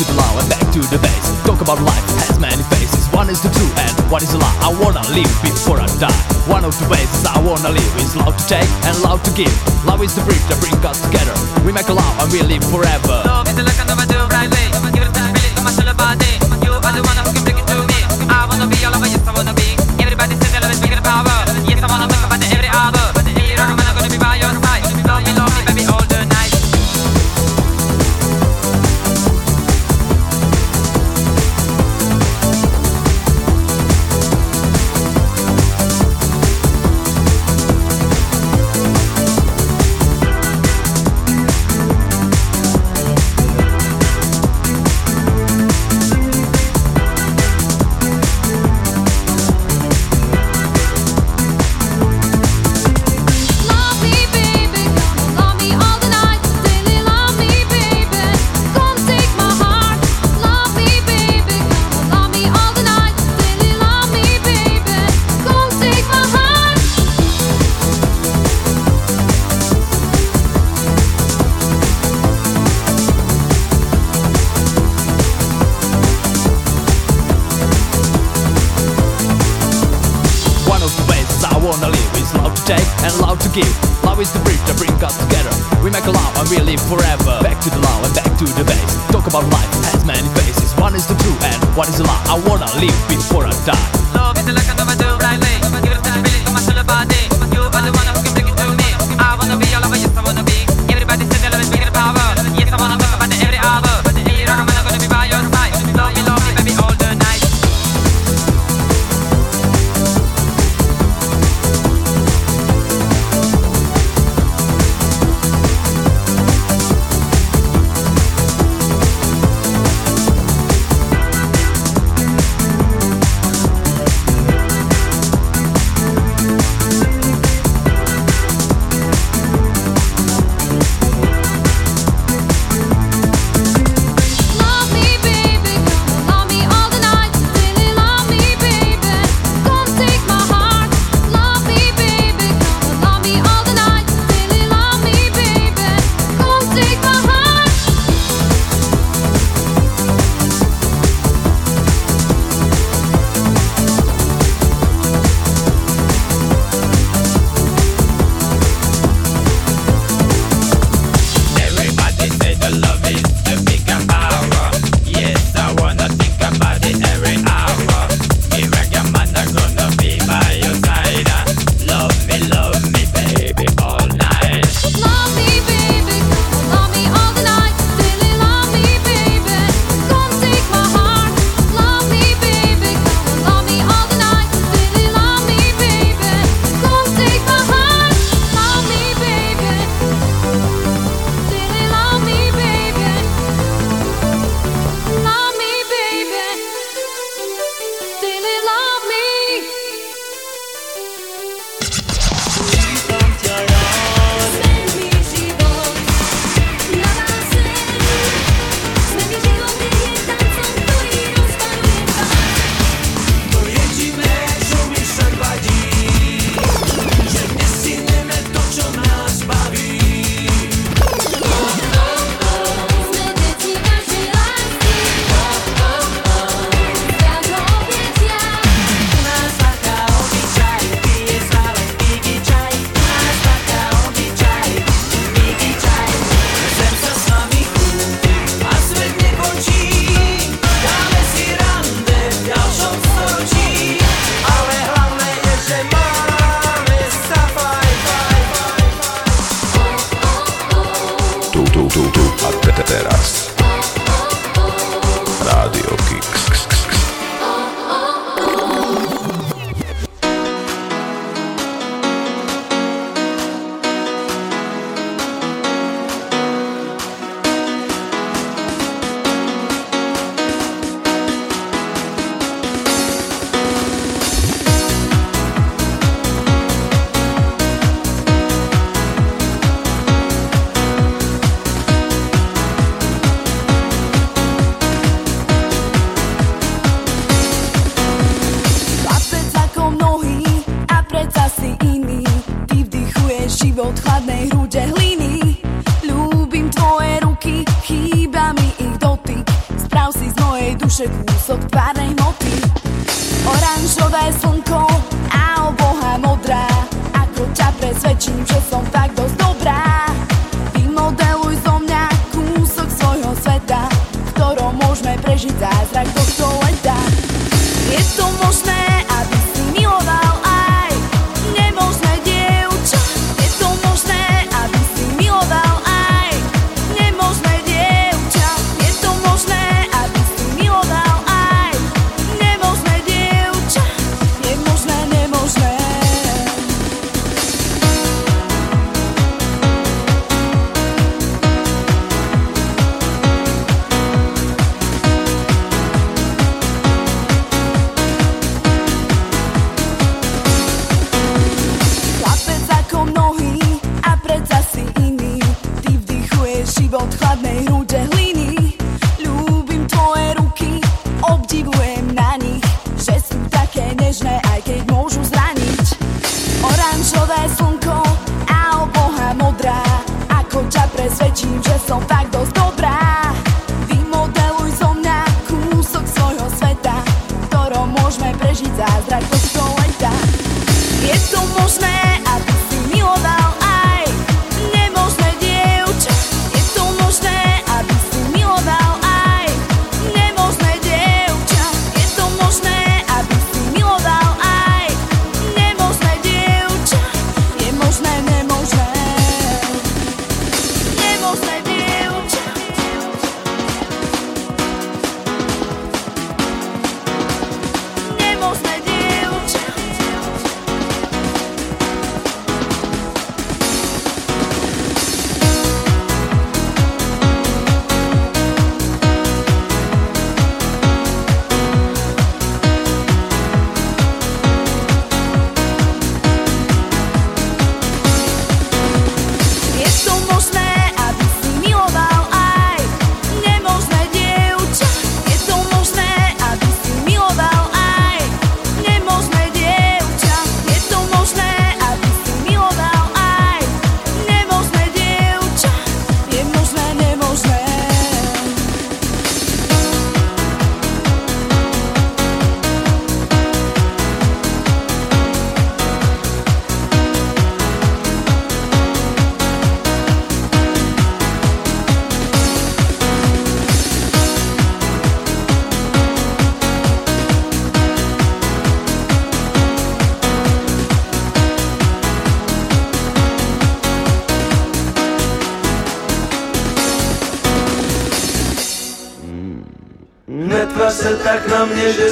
to the law and back to the base. Talk about life has many faces. One is the true and one is a lie. I wanna live before I die. One of the ways I wanna live is love to take and love to give. Love is the bridge that brings us together. We make a love and we live forever. Love is the look and do right way. Give it time, really, tell about it. You are the one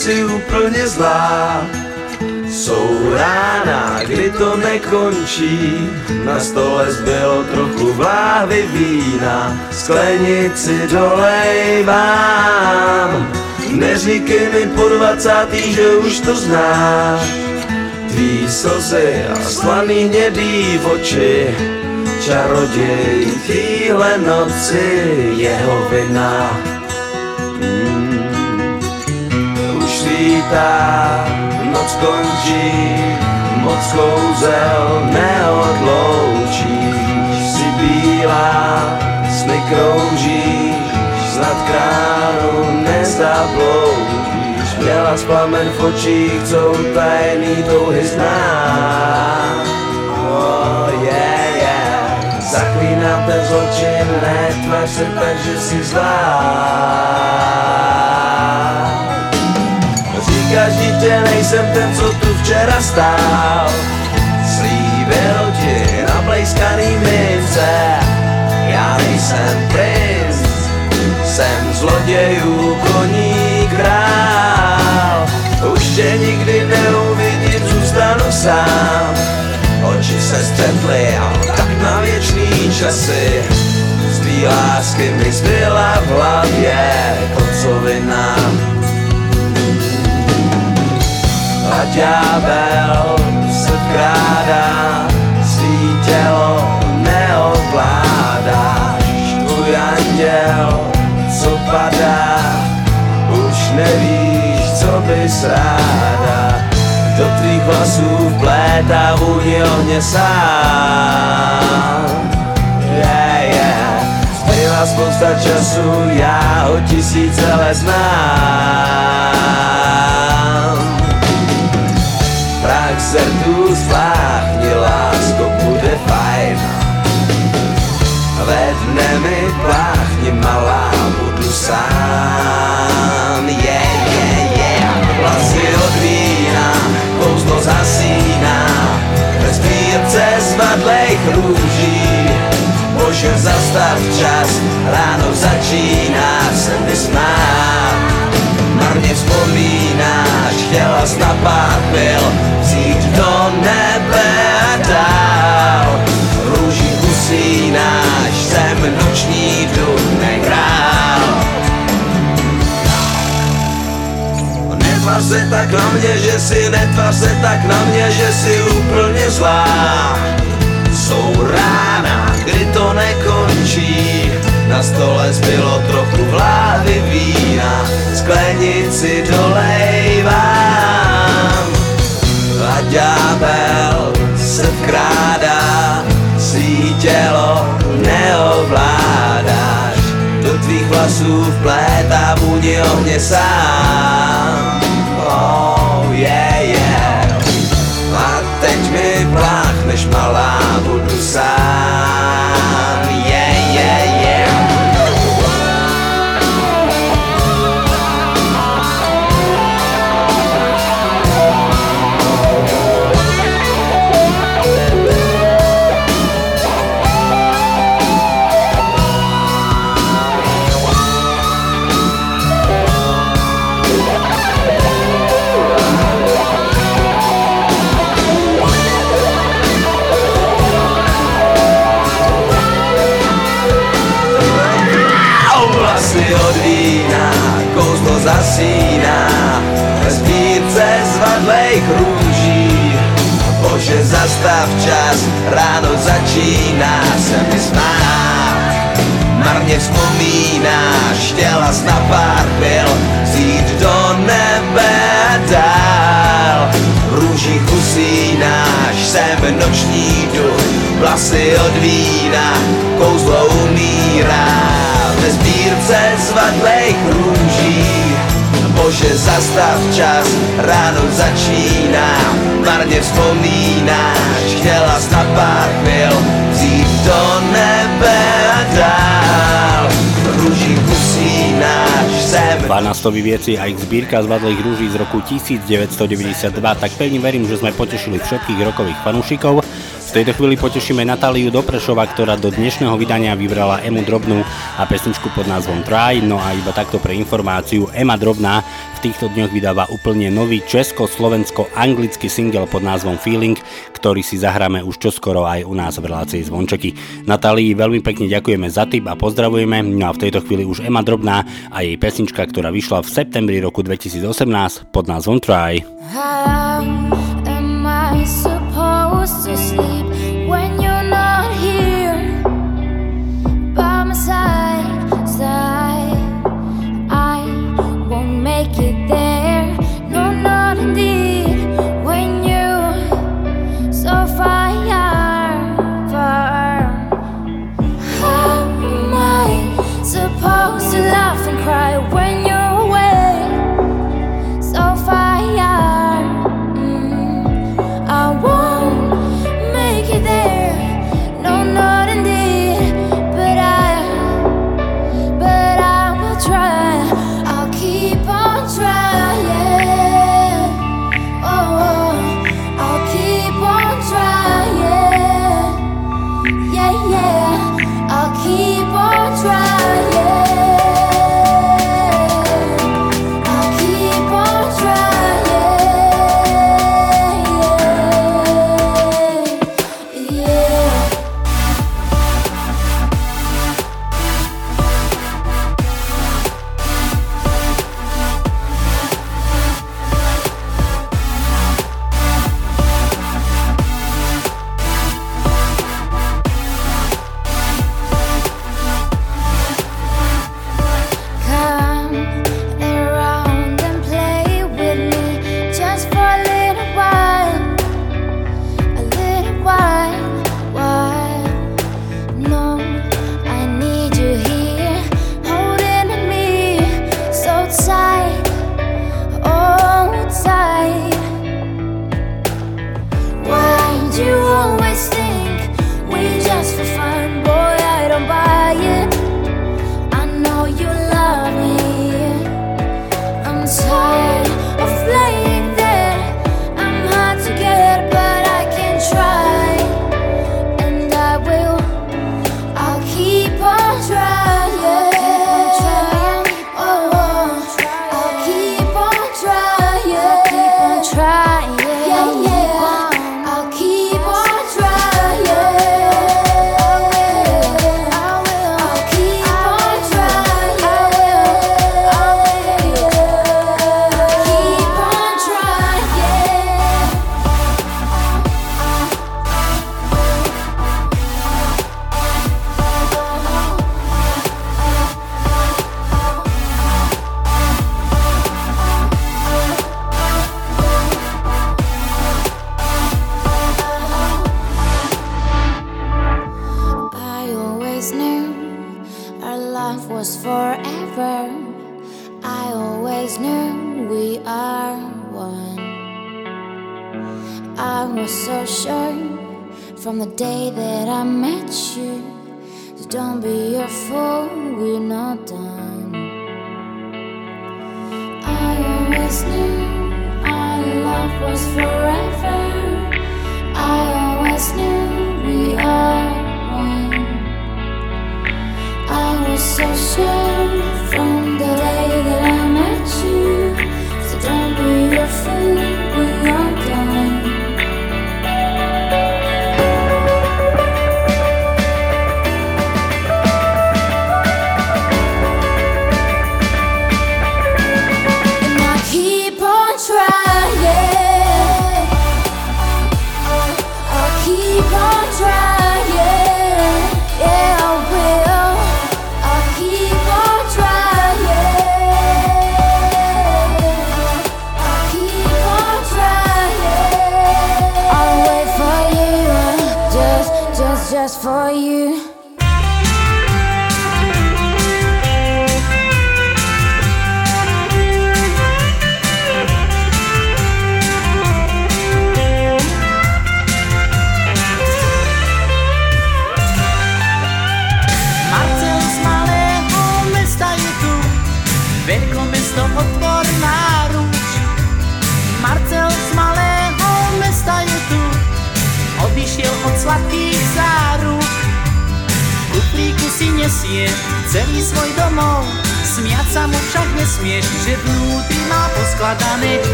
jsi úplně zlá. Jsou rána, kdy to nekončí. Na stole zbylo trochu vláhy vína. Sklenici dolejvám. Neříkej mi po dvacátý, že už to znáš. Tvý slzy a slaný hnědý oči. Čaroděj týhle noci. Jeho vina svítá, noc končí, moc kouzel neodloučíš. Si bílá, sny kroužíš, snad kránu nezabloudíš. Měla z plamen v očích, co tajný touhy zná. Oh, yeah, yeah. Zaklínám ten zločin, netvař se tak, že jsi zlá. Dítě, nejsem ten, co tu včera stál. Slíbil ti na plejskaný mince Já nejsem princ, jsem zlodějů koní král. Už tě nikdy neuvidím, zůstanu sám. Oči se střetly a tak na věčný časy. Z tvý lásky mi zbyla v hlavě kocovina ďábel se vkrádá, svý tělo neovládáš. Tvůj anděl, co padá, už nevíš, co bys ráda. Do tvých vlasů vplétá vůni ohně sám. Yeah, yeah. Zbyla spousta času, já ho tisíce let znám. Srdú spláchni, lásko, bude fajn. Ve dne mi pláchni, malá, budu sám. Yeah, yeah, yeah. Vlasy od vína, kouzlo zasíná, ve sbírce zvadlejch růží. Bože, zastav čas, ráno začíná se mi smát. Marně vzpomínáš, chtěla na pár pil, vzít do nebe a dál. Růží usínáš, jsem noční důdne král. Netvář se tak na mě, že si, netvář se tak na mě, že si úplně zlá. Jsou rána, kdy to nekončí, na stole zbylo trochu vlády vína, sklenici dolejvám. A ďábel se vkrádá, svý tělo neovládáš, do tvých vlasů vplétá vůni ohně sám. Sem 12. vieci a ich zbírka zvadlých rúží z roku 1992, tak pevne verím, že sme potešili všetkých rokových fanúšikov. V tejto chvíli potešíme Natáliu Doprešova, ktorá do dnešného vydania vybrala Emu Drobnú a pesničku pod názvom Try, no a iba takto pre informáciu, Ema Drobná v týchto dňoch vydáva úplne nový česko-slovensko-anglický single pod názvom Feeling, ktorý si zahráme už čoskoro aj u nás v relácii Zvončeky. Natálii veľmi pekne ďakujeme za tip a pozdravujeme, no a v tejto chvíli už Ema Drobná a jej pesnička, ktorá vyšla v septembri roku 2018 pod názvom Try. How am I supposed to sleep when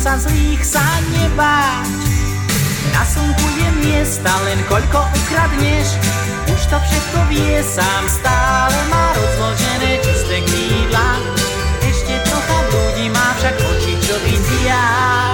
sa zlých sa nebáť. Na slnku je miesta, len koľko ukradneš, už to všetko vie sám, stále má rozložené čisté krídla. Ešte trocha ľudí má však oči, čo vidia.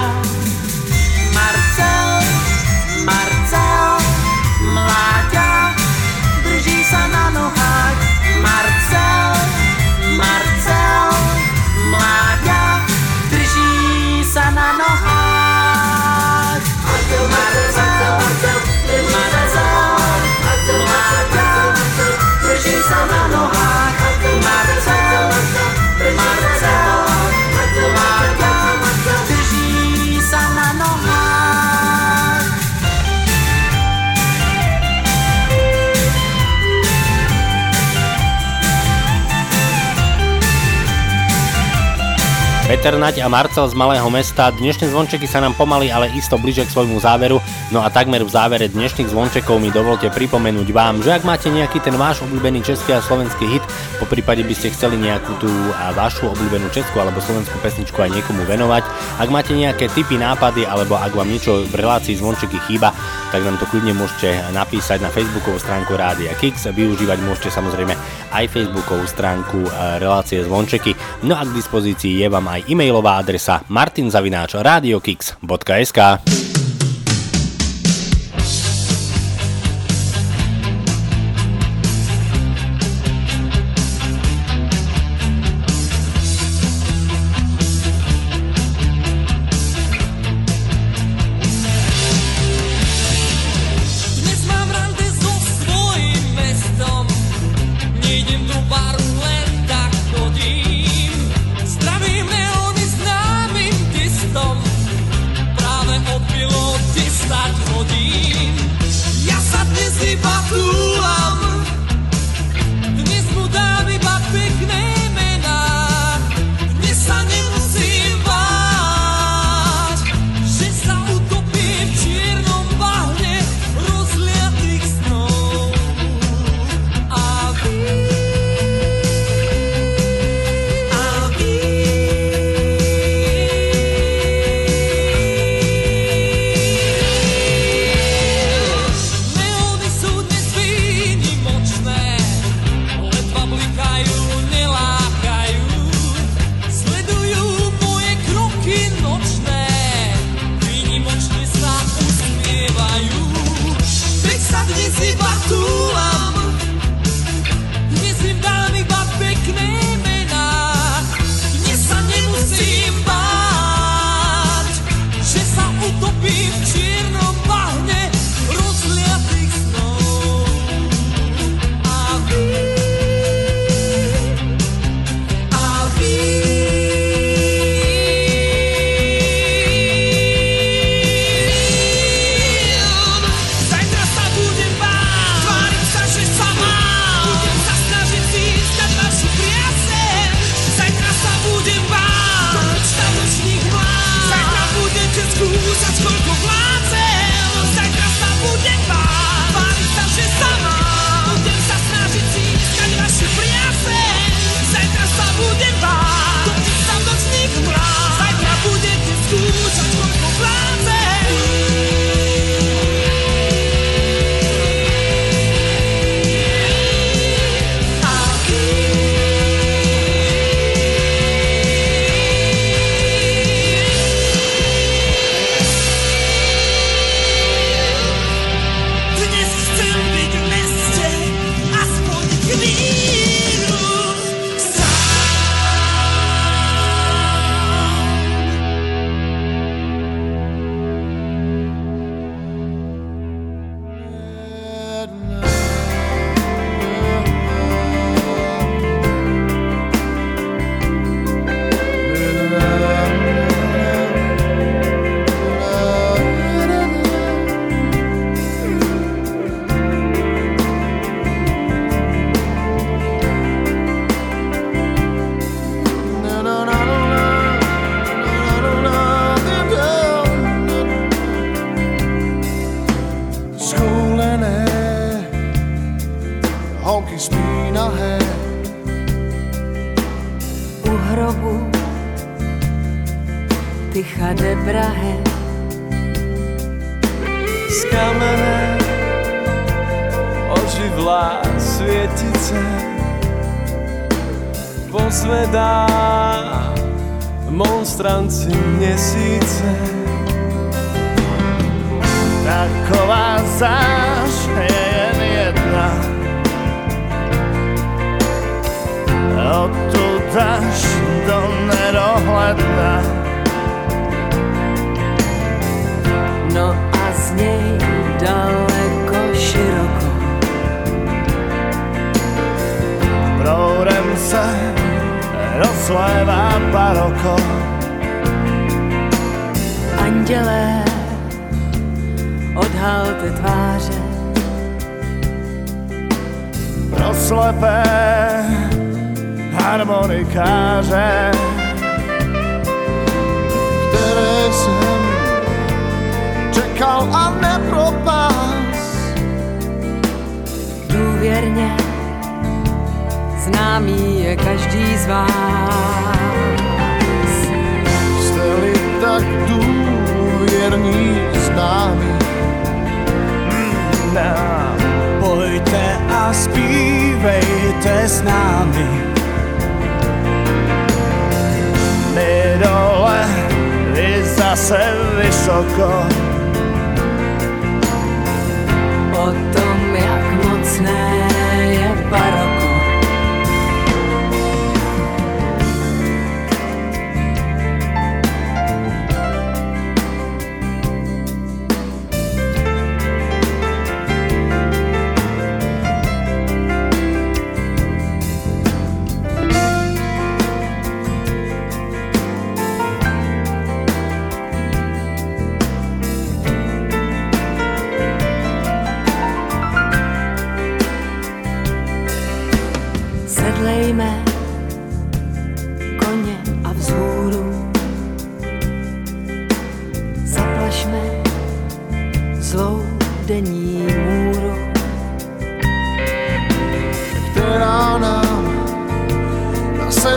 Peter Nať a Marcel z malého mesta. Dnešné zvončeky sa nám pomaly, ale isto blíže k svojmu záveru. No a takmer v závere dnešných zvončekov mi dovolte pripomenúť vám, že ak máte nejaký ten váš obľúbený český a slovenský hit, po prípade by ste chceli nejakú tú a vašu obľúbenú českú alebo slovenskú pesničku aj niekomu venovať, ak máte nejaké tipy, nápady alebo ak vám niečo v relácii zvončeky chýba, tak nám to kľudne môžete napísať na facebookovú stránku Rádia Kix. Využívať môžete samozrejme aj facebookovú stránku e, relácie zvončeky. No a k dispozícii je vám aj e-mailová adresa martinzavináč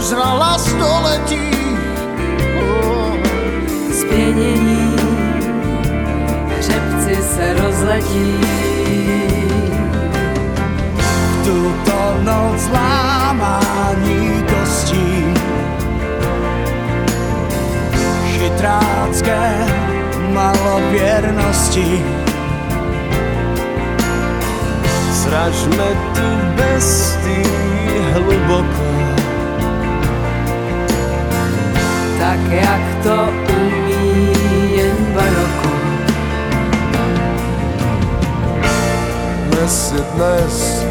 nasežrala století. Spěnění hřebci se rozletí. Tuto noc lámání kostí. Chytrácké malověrnosti Zražme tu bestii hluboko Tak jak to umí jen baroko Dnes je dnes,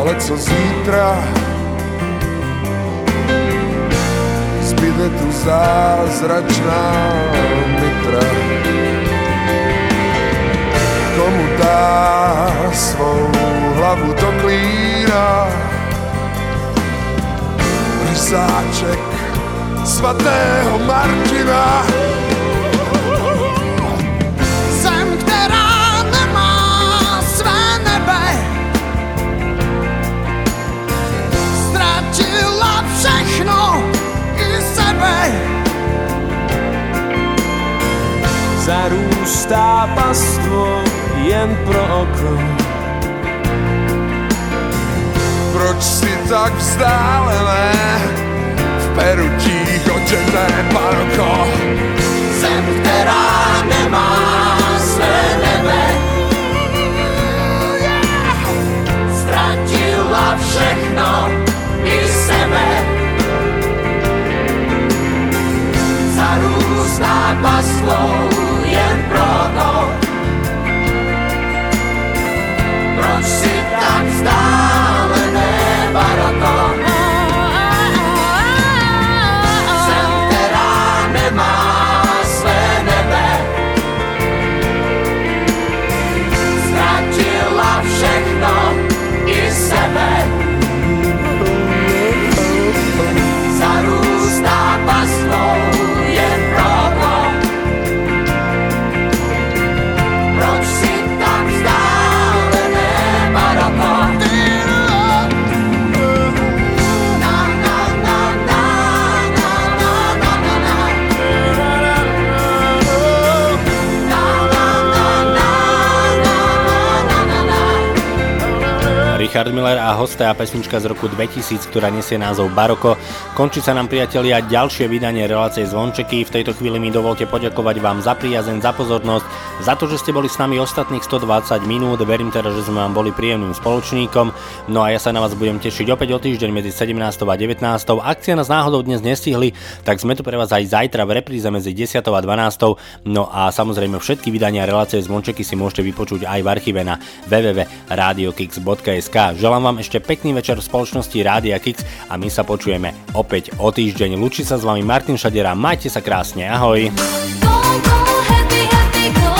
ale co zítra? Zbyde tu zázračná mitra. Komu dá svou hlavu do klína? Rysáček svatého Martina. Zem, která nemá své nebe, ztratila všechno i sebe. Zarůstá pastvou jen pro oko Proč si tak vzdálené v perutích oděné baroko? Zem, která nemá své nebe, ztratila všechno i sebe. Zarůstá pastvou jen proto, proč si tak vzdálené Richard Miller a hosté a pesnička z roku 2000, ktorá nesie názov Baroko. Končí sa nám priatelia ďalšie vydanie relácie Zvončeky. V tejto chvíli mi dovolte poďakovať vám za priazeň, za pozornosť, za to, že ste boli s nami ostatných 120 minút. Verím teda, že sme vám boli príjemným spoločníkom. No a ja sa na vás budem tešiť opäť o týždeň medzi 17. a 19. Ak ste nás náhodou dnes nestihli, tak sme tu pre vás aj zajtra v repríze medzi 10. a 12. No a samozrejme všetky vydania relácie Zvončeky si môžete vypočuť aj v archíve na www.radiokix.sk. Želám vám ešte pekný večer v spoločnosti Rádia Kix a my sa počujeme opäť o týždeň. Lučí sa s vami Martin Šadera, majte sa krásne, ahoj. Crying